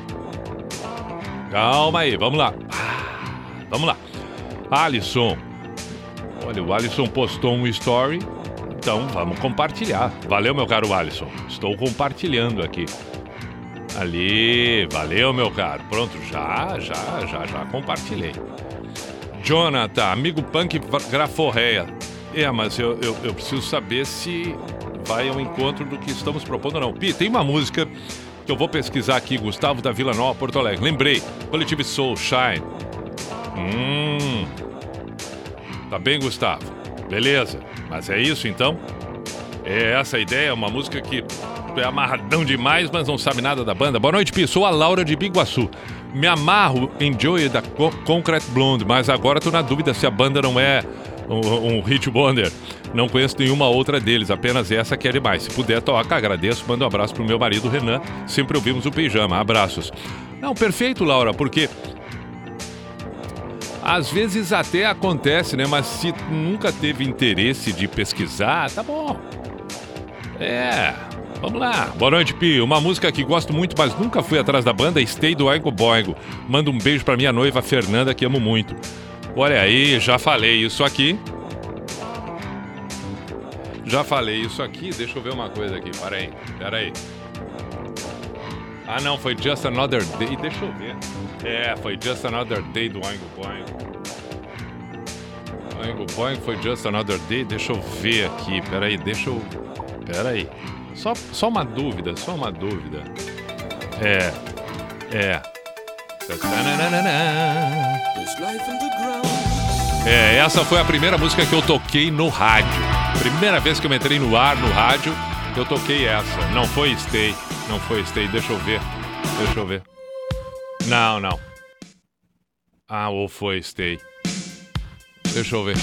Speaker 1: Calma aí, vamos lá. Ah, Vamos lá. Alisson. Olha, o Alisson postou um story. Então vamos compartilhar. Valeu, meu caro Alisson. Estou compartilhando aqui. Ali, valeu, meu caro. Pronto, já, já, já, já compartilhei. Jonathan, amigo punk graforreia. É, mas eu, eu, eu preciso saber se vai ao encontro do que estamos propondo ou não. Pi, tem uma música que eu vou pesquisar aqui, Gustavo da Vila Nova, Porto Alegre. Lembrei, Coletivo Soul, Shine. Hum. Tá bem, Gustavo? Beleza. Mas é isso então? É essa a ideia, uma música que é amarradão demais, mas não sabe nada da banda. Boa noite, Pi. Sou a Laura de Biguaçu. Me amarro em Joey da Co- Concrete Blonde, mas agora tô na dúvida se a banda não é um, um hit wonder. Não conheço nenhuma outra deles, apenas essa que é demais. Se puder, toca, agradeço. Manda um abraço pro meu marido Renan. Sempre ouvimos o pijama. Abraços. Não, perfeito, Laura, porque às vezes até acontece, né? Mas se nunca teve interesse de pesquisar, tá bom. É, vamos lá. Boa noite, Pi. Uma música que gosto muito, mas nunca fui atrás da banda, Stay do Oingo Boingo. Manda um beijo pra minha noiva Fernanda, que amo muito. Olha aí, já falei isso aqui. Já falei isso aqui. Deixa eu ver uma coisa aqui. Pera aí, pera aí. Ah, não, foi Just Another Day. Deixa eu ver. É, foi Just Another Day do Oingo Boingo. Oingo Boingo foi Just Another Day. Deixa eu ver aqui. Pera aí, deixa eu... Pera aí. Só, só uma dúvida, só uma dúvida. É, é. É, essa foi a primeira música que eu toquei no rádio. Primeira vez que eu entrei no ar, no rádio, eu toquei essa. Não foi Stay, não foi Stay. Deixa eu ver, deixa eu ver. Não, não. Ah, ou foi Stay. Deixa eu ver.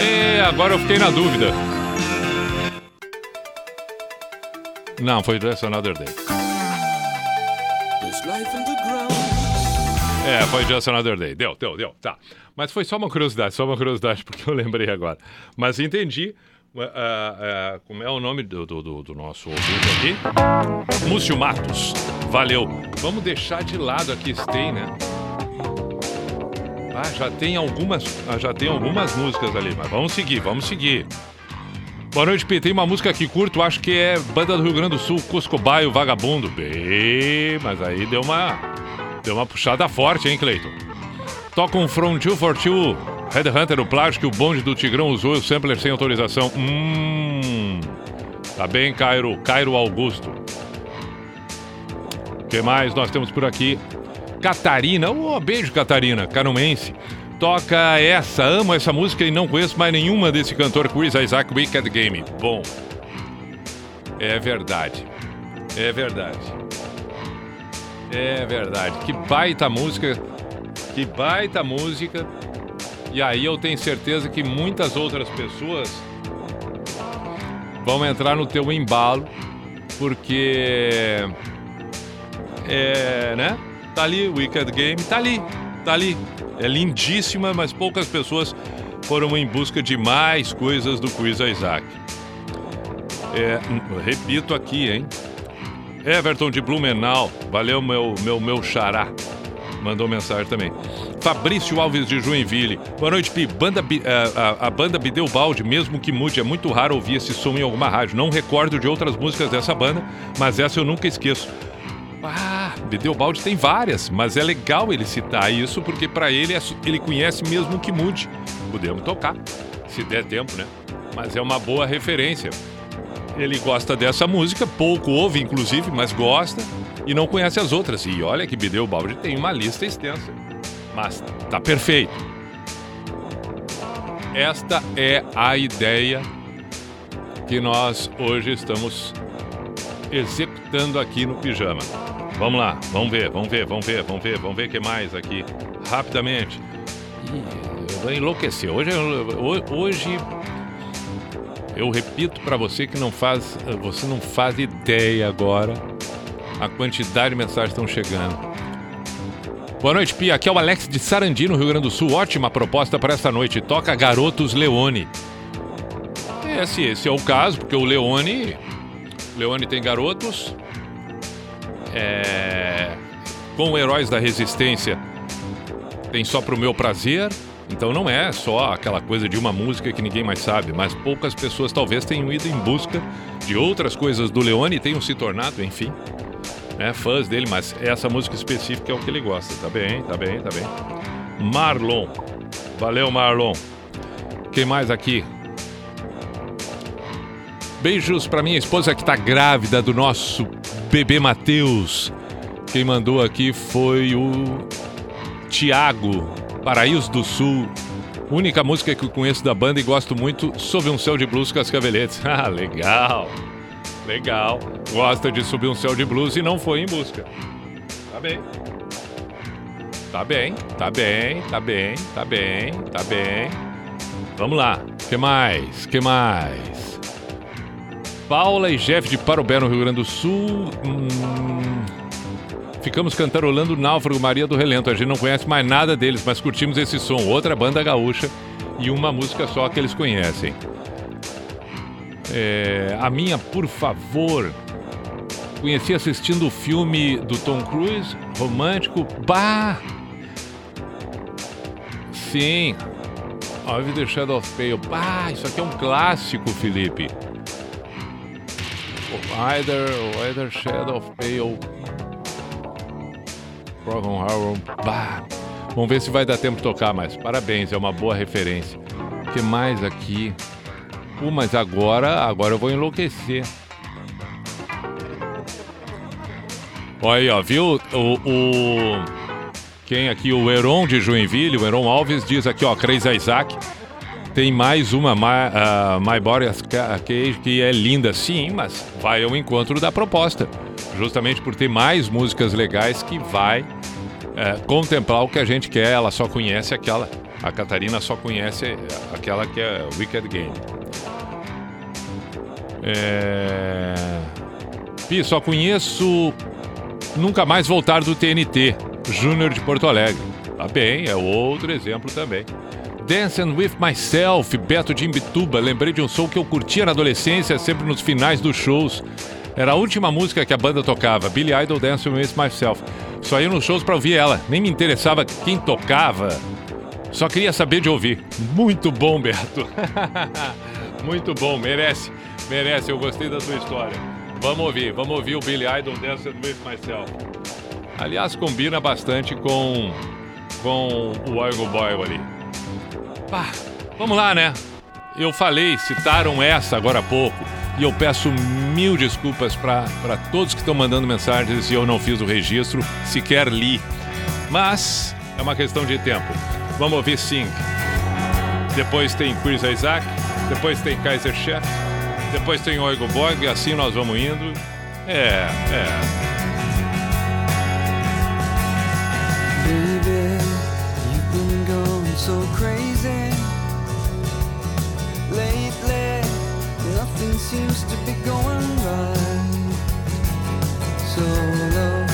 Speaker 1: É, agora eu fiquei na dúvida. Não, foi Just Another Day. É, foi Just Another Day. Deu, deu, deu. Tá. Mas foi só uma curiosidade, só uma curiosidade, [LAUGHS] porque eu lembrei agora. Mas entendi. ah, ah, como é o nome do, do, do- do nosso ouvinte aqui? Múcio Matos. Valeu. Vamos deixar de lado aqui Stay, né? Ah, já tem algumas, ah, já tem algumas músicas ali, mas vamos seguir, vamos seguir. Boa noite, P. Tem uma música que curto, acho que é Banda do Rio Grande do Sul, Cuscobaio Vagabundo. Bem, mas aí deu uma deu uma puxada forte, hein, Cleiton? Toca um From 242, Headhunter, o plástico o bonde do Tigrão usou, o sampler sem autorização. Hum. Tá bem, Cairo, Cairo Augusto. O que mais nós temos por aqui? Catarina, oh, beijo Catarina, carumense. Toca essa, amo essa música e não conheço mais nenhuma desse cantor Chris Isaac Wicked Game. Bom, é verdade, é verdade, é verdade. Que baita música, que baita música. E aí eu tenho certeza que muitas outras pessoas vão entrar no teu embalo, porque é, né? Tá ali, Wicked Game, tá ali, tá ali. É lindíssima, mas poucas pessoas foram em busca de mais coisas do Quiz Isaac. É, repito aqui, hein? Everton de Blumenau, valeu meu, meu, meu xará. Mandou mensagem também. Fabrício Alves de Joinville. Boa noite, Pi. Banda, Bi- eh, a, a banda Bideu Balde, mesmo que mude, é muito raro ouvir esse som em alguma rádio. Não recordo de outras músicas dessa banda, mas essa eu nunca esqueço. Ah, Bideu Balde tem várias, mas é legal ele citar isso porque pra ele é ele conhece mesmo que mude. Podemos tocar, se der tempo, né? Mas é uma boa referência. Ele gosta dessa música, pouco ouve, inclusive, mas gosta e não conhece as outras. E olha que Bideu Balde tem uma lista extensa. Mas tá perfeito. Esta é a ideia que nós hoje estamos executando aqui no pijama. Vamos lá, vamos ver, vamos ver, vamos ver, vamos ver, vamos ver o que mais aqui. Rapidamente. Vou enlouquecer. Hoje, hoje eu repito para você que não faz, você não faz ideia agora a quantidade de mensagens que estão chegando. Boa noite, Pia. Aqui é o Alex de Sarandi, no Rio Grande do Sul. Ótima proposta para esta noite. Toca Garotos Leone. Esse, esse é o caso, porque o Leone. Leone tem garotos. É, com Heróis da Resistência tem só pro meu prazer. Então não é só aquela coisa de uma música que ninguém mais sabe, mas poucas pessoas talvez tenham ido em busca de outras coisas do Leone e tenham se tornado, enfim, né, fãs dele, mas essa música específica é o que ele gosta. Tá bem, tá bem, tá bem. Marlon. Valeu, Marlon. Quem mais aqui? Beijos pra minha esposa que tá grávida do nosso bebê Matheus. Quem mandou aqui foi o Tiago, Paraíso do Sul. Única música que eu conheço da banda e gosto muito, Sob um Céu de Blues Cascaveletes. [LAUGHS] Ah, legal. Legal. Gosta de subir um céu de blues e não foi em busca. Tá bem. Tá bem, tá bem, tá bem, tá bem, tá bem. Vamos lá. Que mais? Que mais? Paula e Jeff de Parobé, no Rio Grande do Sul. Hum, Ficamos cantarolando Náufrago Maria do Relento. A gente não conhece mais nada deles, mas curtimos esse som. Outra banda gaúcha e uma música só que eles conhecem. É, a minha, por favor. Conheci assistindo o filme do Tom Cruise, romântico. Bah! Sim. I've the Shadow of Pale. Isso aqui é um clássico, Felipe. Either, either Shadow of Pale. Broken. Bah. Vamos ver se vai dar tempo de tocar, mas parabéns, é uma boa referência. O que mais aqui? Pô, mas agora, agora eu vou enlouquecer. Olha aí, ó, viu? O, o- Quem aqui? O Heron de Joinville, o Heron Alves, diz aqui, ó, Crazy Isaac. Tem mais uma, My, ah, My Body Cage, que é linda, sim, mas vai ao encontro da proposta. Justamente por ter mais músicas legais que vai é, contemplar o que a gente quer. Ela só conhece aquela. A Catarina só conhece aquela que é Wicked Game. É... Pi, só conheço Nunca Mais Voltar do TNT, Júnior de Porto Alegre. Tá bem, é outro exemplo também. Dancing With Myself, Beto de Imbituba. Lembrei de um som que eu curtia na adolescência, sempre nos finais dos shows. Era a última música que a banda tocava, Billy Idol Dancing With Myself. Só ia nos shows pra ouvir ela, nem me interessava quem tocava. Só queria saber de ouvir. Muito bom, Beto. [LAUGHS] Muito bom, merece. Merece, eu gostei da sua história. Vamos ouvir, vamos ouvir o Billy Idol Dancing With Myself. Aliás, combina bastante com, com o Oigo Boy ali. Pá, vamos lá, né? Eu falei, citaram essa agora há pouco. E eu peço mil desculpas para todos que estão mandando mensagens e eu não fiz o registro, sequer li. Mas é uma questão de tempo. Vamos ouvir Sing. Depois tem Chris Isaac, depois tem Kaiser Chef, depois tem Oigo Boy, e assim nós vamos indo. É, é.
Speaker 4: Seems to be going right. So low,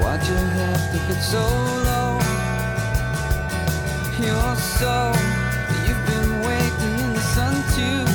Speaker 4: why'd you have to get so low? You're so, you've been waiting in the sun too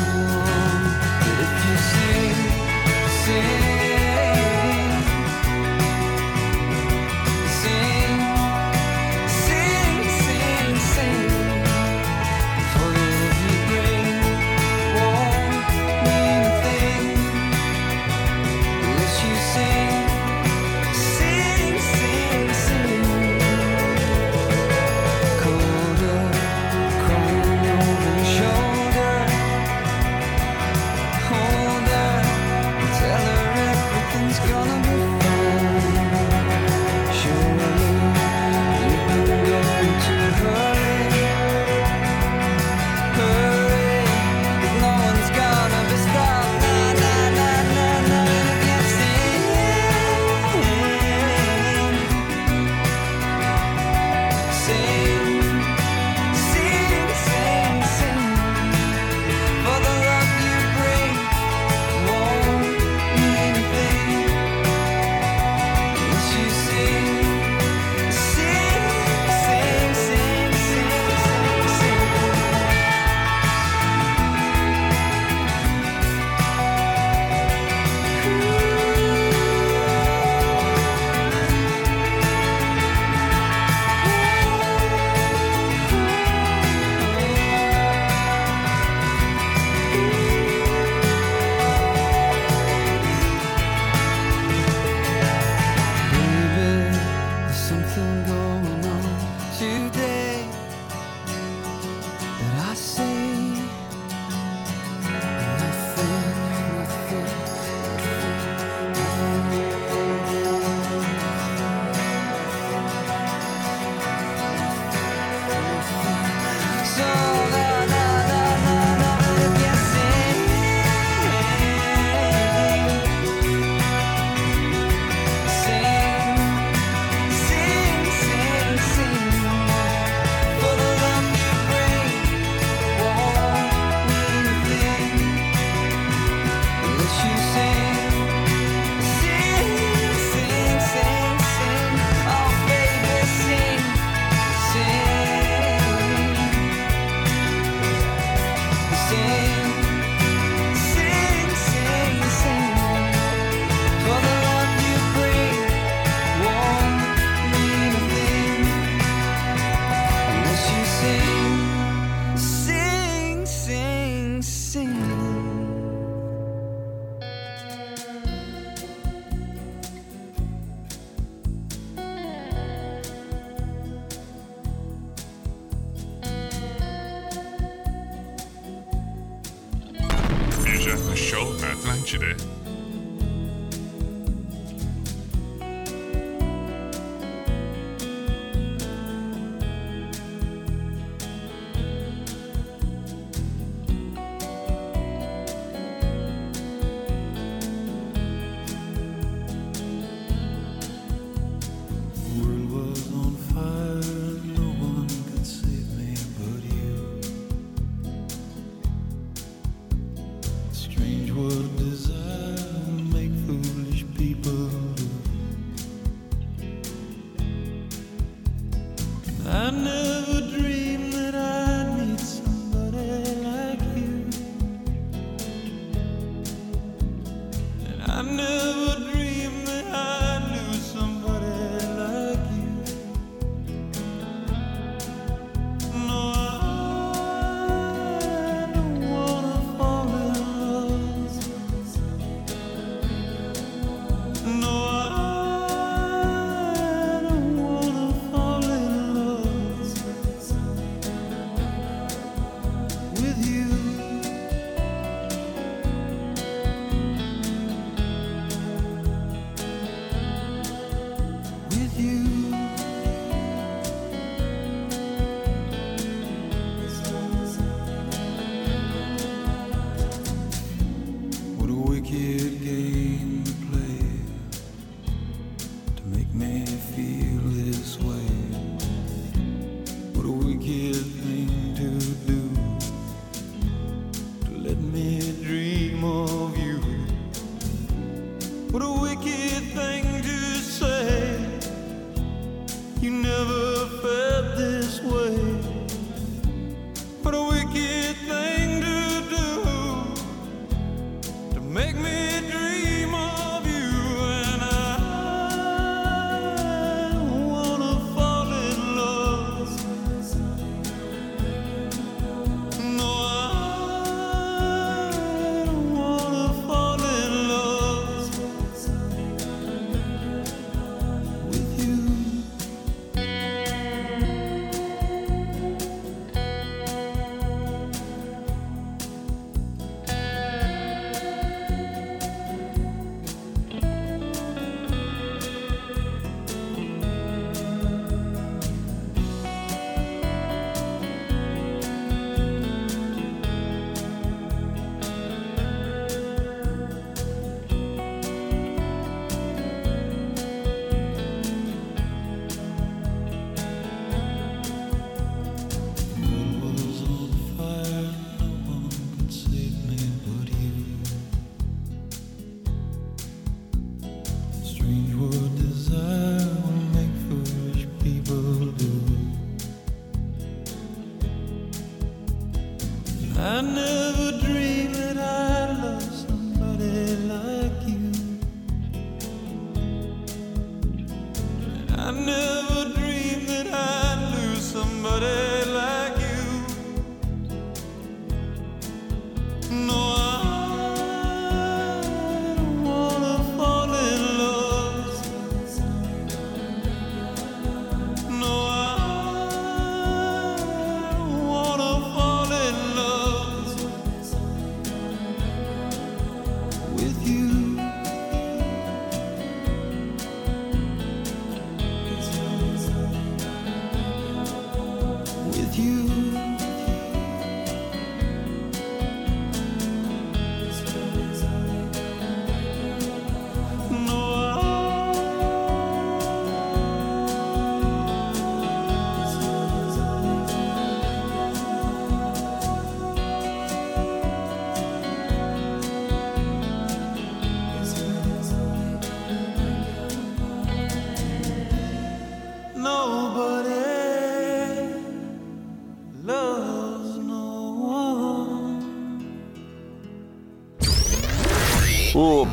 Speaker 3: Show na Atlântida.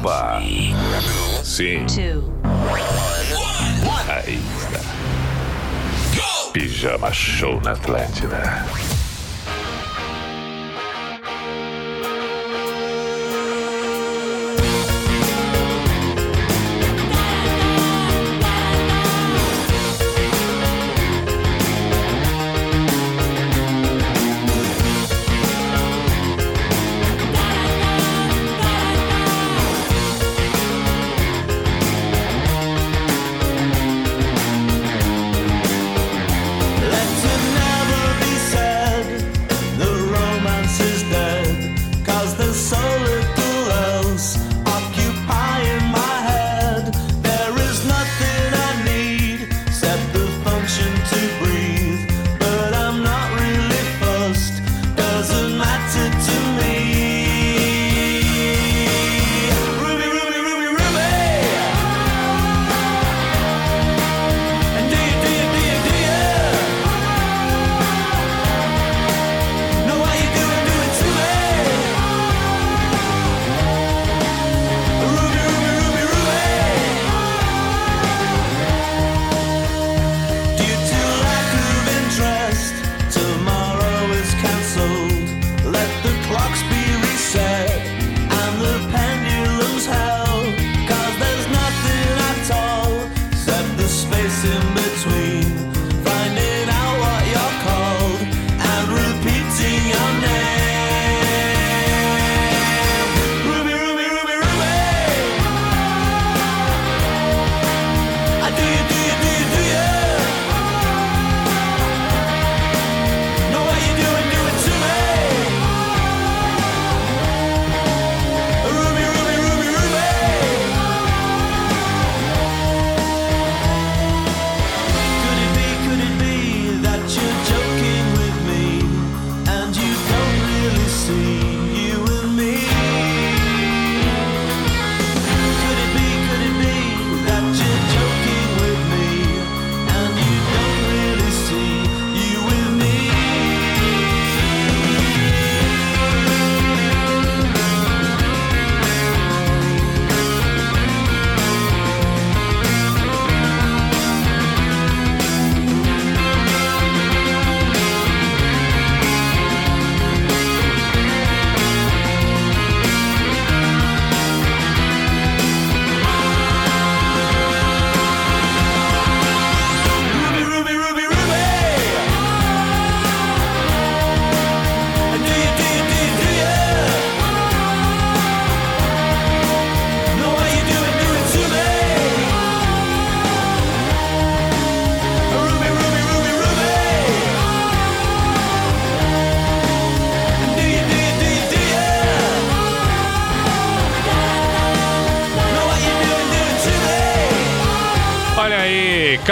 Speaker 17: Opa! Sim. Aí está. Pijama Show na Atlântida.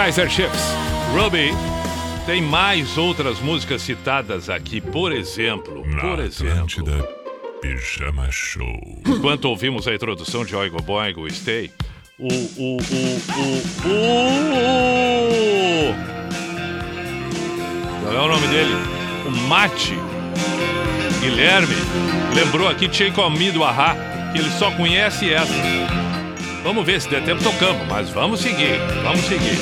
Speaker 4: Kaiser Chiefs. Ruby, tem mais outras músicas citadas aqui, por exemplo, Na por Atlântida, exemplo.
Speaker 3: Pijama Show.
Speaker 4: Enquanto ouvimos a introdução de Oigo Boigo Stay, o o o o o Qual é o nome dele? O Mate Guilherme lembrou aqui tinha comido a que ele só conhece essa. Vamos ver se der tempo tocamos, mas vamos seguir, vamos seguir.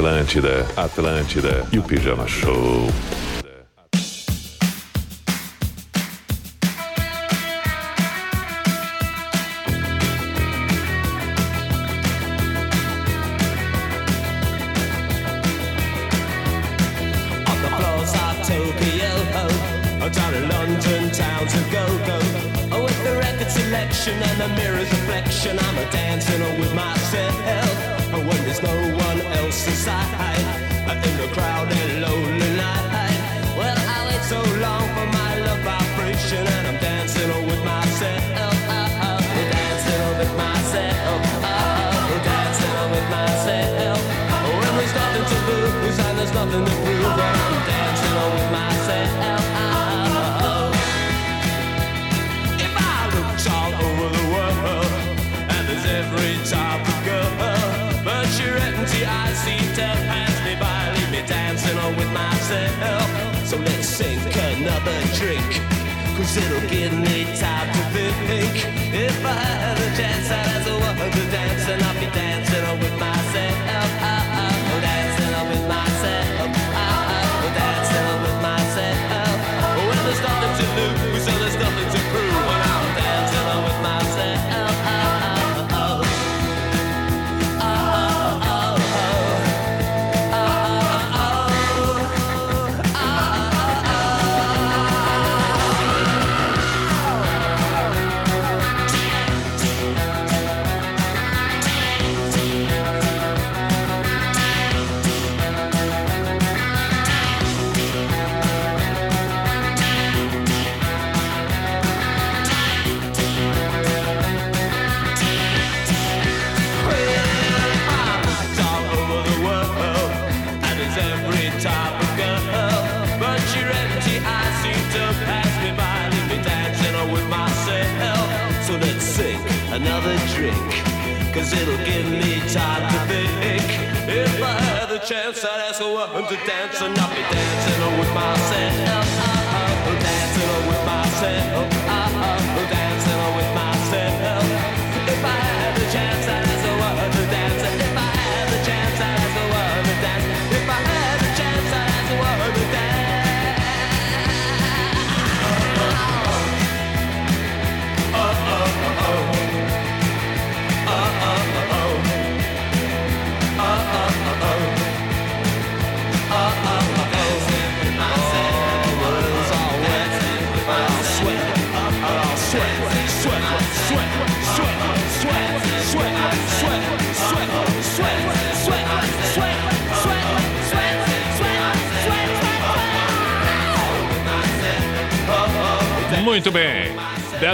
Speaker 4: Atlântida, Atlântida e o Pijama Show.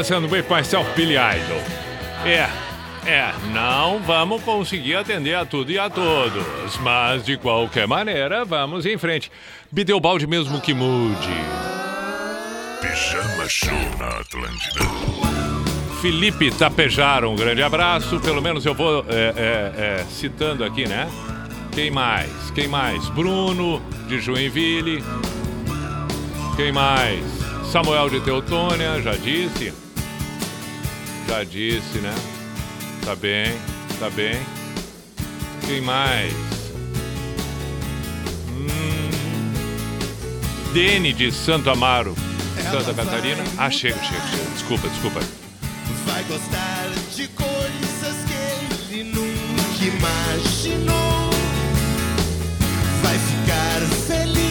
Speaker 18: Dancing with myself,
Speaker 1: Billy Idol. É, é, não vamos conseguir atender a tudo e a todos. Mas, de qualquer maneira, vamos em frente. Bideobaldi mesmo que mude.
Speaker 3: Pijama Show na Atlântida.
Speaker 1: Felipe Tapejara, um grande abraço. Pelo menos eu vou é, é, é, citando aqui, né? Quem mais? Quem mais? Bruno, de Joinville. Quem mais? Samuel de Teutônia, já disse. Já disse, né? Tá bem, tá bem. Quem mais? Hum... Dene de Santo Amaro, Santa Catarina. Ah, chega, chega, chega. Desculpa, desculpa.
Speaker 8: Vai gostar de coisas que ele nunca imaginou. Vai ficar feliz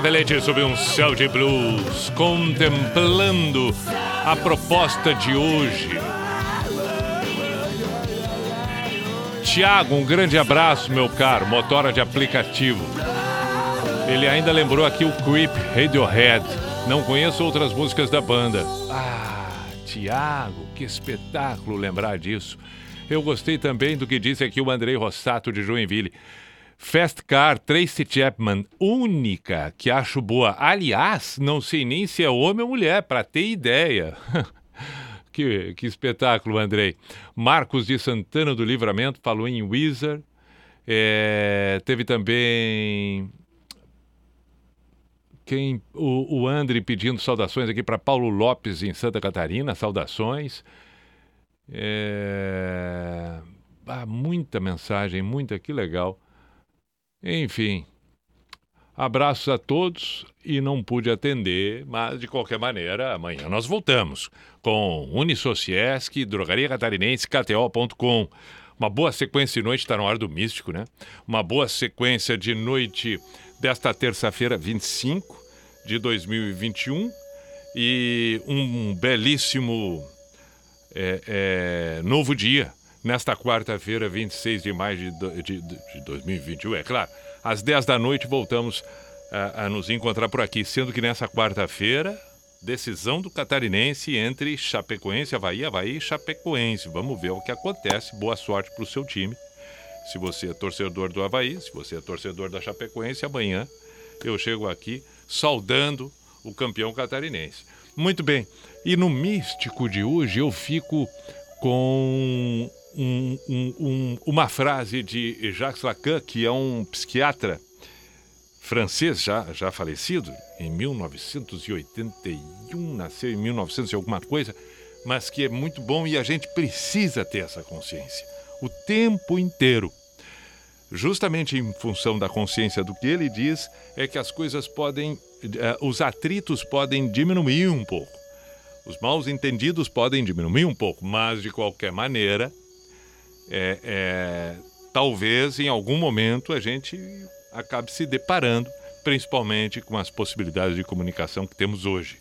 Speaker 4: blues?
Speaker 1: Cascavelete sob um céu de blues, contemplando a proposta de hoje. Tiago, um grande abraço, meu caro, motora de aplicativo. Ele ainda lembrou aqui o Creep Radiohead. Não conheço outras músicas da banda. Ah, Tiago, que espetáculo lembrar disso. Eu gostei também do que disse aqui o Andrei Rossato de Joinville. Fast Car Tracy Chapman, única que acho boa. Aliás, não sei nem se é homem ou mulher, para ter ideia. [LAUGHS] que, que espetáculo, Andrei. Marcos de Santana do Livramento falou em Wizard. É, teve também quem o, o André pedindo saudações aqui para Paulo Lopes em Santa Catarina, saudações. É... Ah, muita mensagem, muita, que legal. Enfim, abraços a todos e não pude atender, mas de qualquer maneira, amanhã nós voltamos com Unisociesc, Drogaria Catarinense, KTO.com. Uma boa sequência de noite, está na hora do místico, né? Uma boa sequência de noite desta terça-feira, 25 de 2021 e um belíssimo é, é, novo dia nesta quarta-feira, 26 de maio de, de, de 2021. É claro, às 10 da noite voltamos a, a nos encontrar por aqui, sendo que nessa quarta-feira, decisão do catarinense entre Chapecoense, Havaí, Havaí e Chapecoense. Vamos ver o que acontece. Boa sorte para o seu time. Se você é torcedor do Havaí, se você é torcedor da Chapecoense, amanhã eu chego aqui saudando o campeão catarinense. Muito bem. E no místico de hoje eu fico com um- um- um- uma frase de Jacques Lacan, que é um psiquiatra francês já, já falecido, em 1981, nasceu em 1900 e alguma coisa, mas que é muito bom e a gente precisa ter essa consciência o tempo inteiro. Justamente em função da consciência do que ele diz, é que as coisas podem, eh, os atritos podem diminuir um pouco. Os maus entendidos podem diminuir um pouco, mas de qualquer maneira, é, é, talvez em algum momento a gente acabe se deparando, principalmente com as possibilidades de comunicação que temos hoje.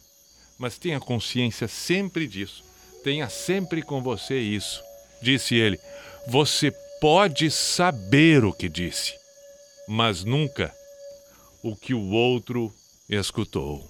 Speaker 1: Mas tenha consciência sempre disso. Tenha sempre com você isso. Disse ele: Você pode saber o que disse, mas nunca o que o outro escutou.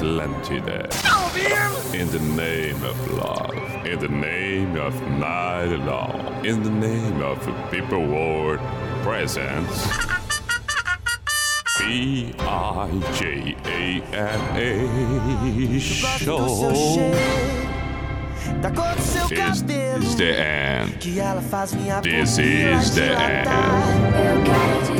Speaker 3: Station, Atlantida. In the name of love, in the name of night long, in the name of people world presents. B I J A N A show.
Speaker 5: Da cor do seu
Speaker 3: Is,
Speaker 5: cabelo
Speaker 3: is the end.
Speaker 5: Que ela faz minha
Speaker 3: This is the end.
Speaker 5: Eu quero te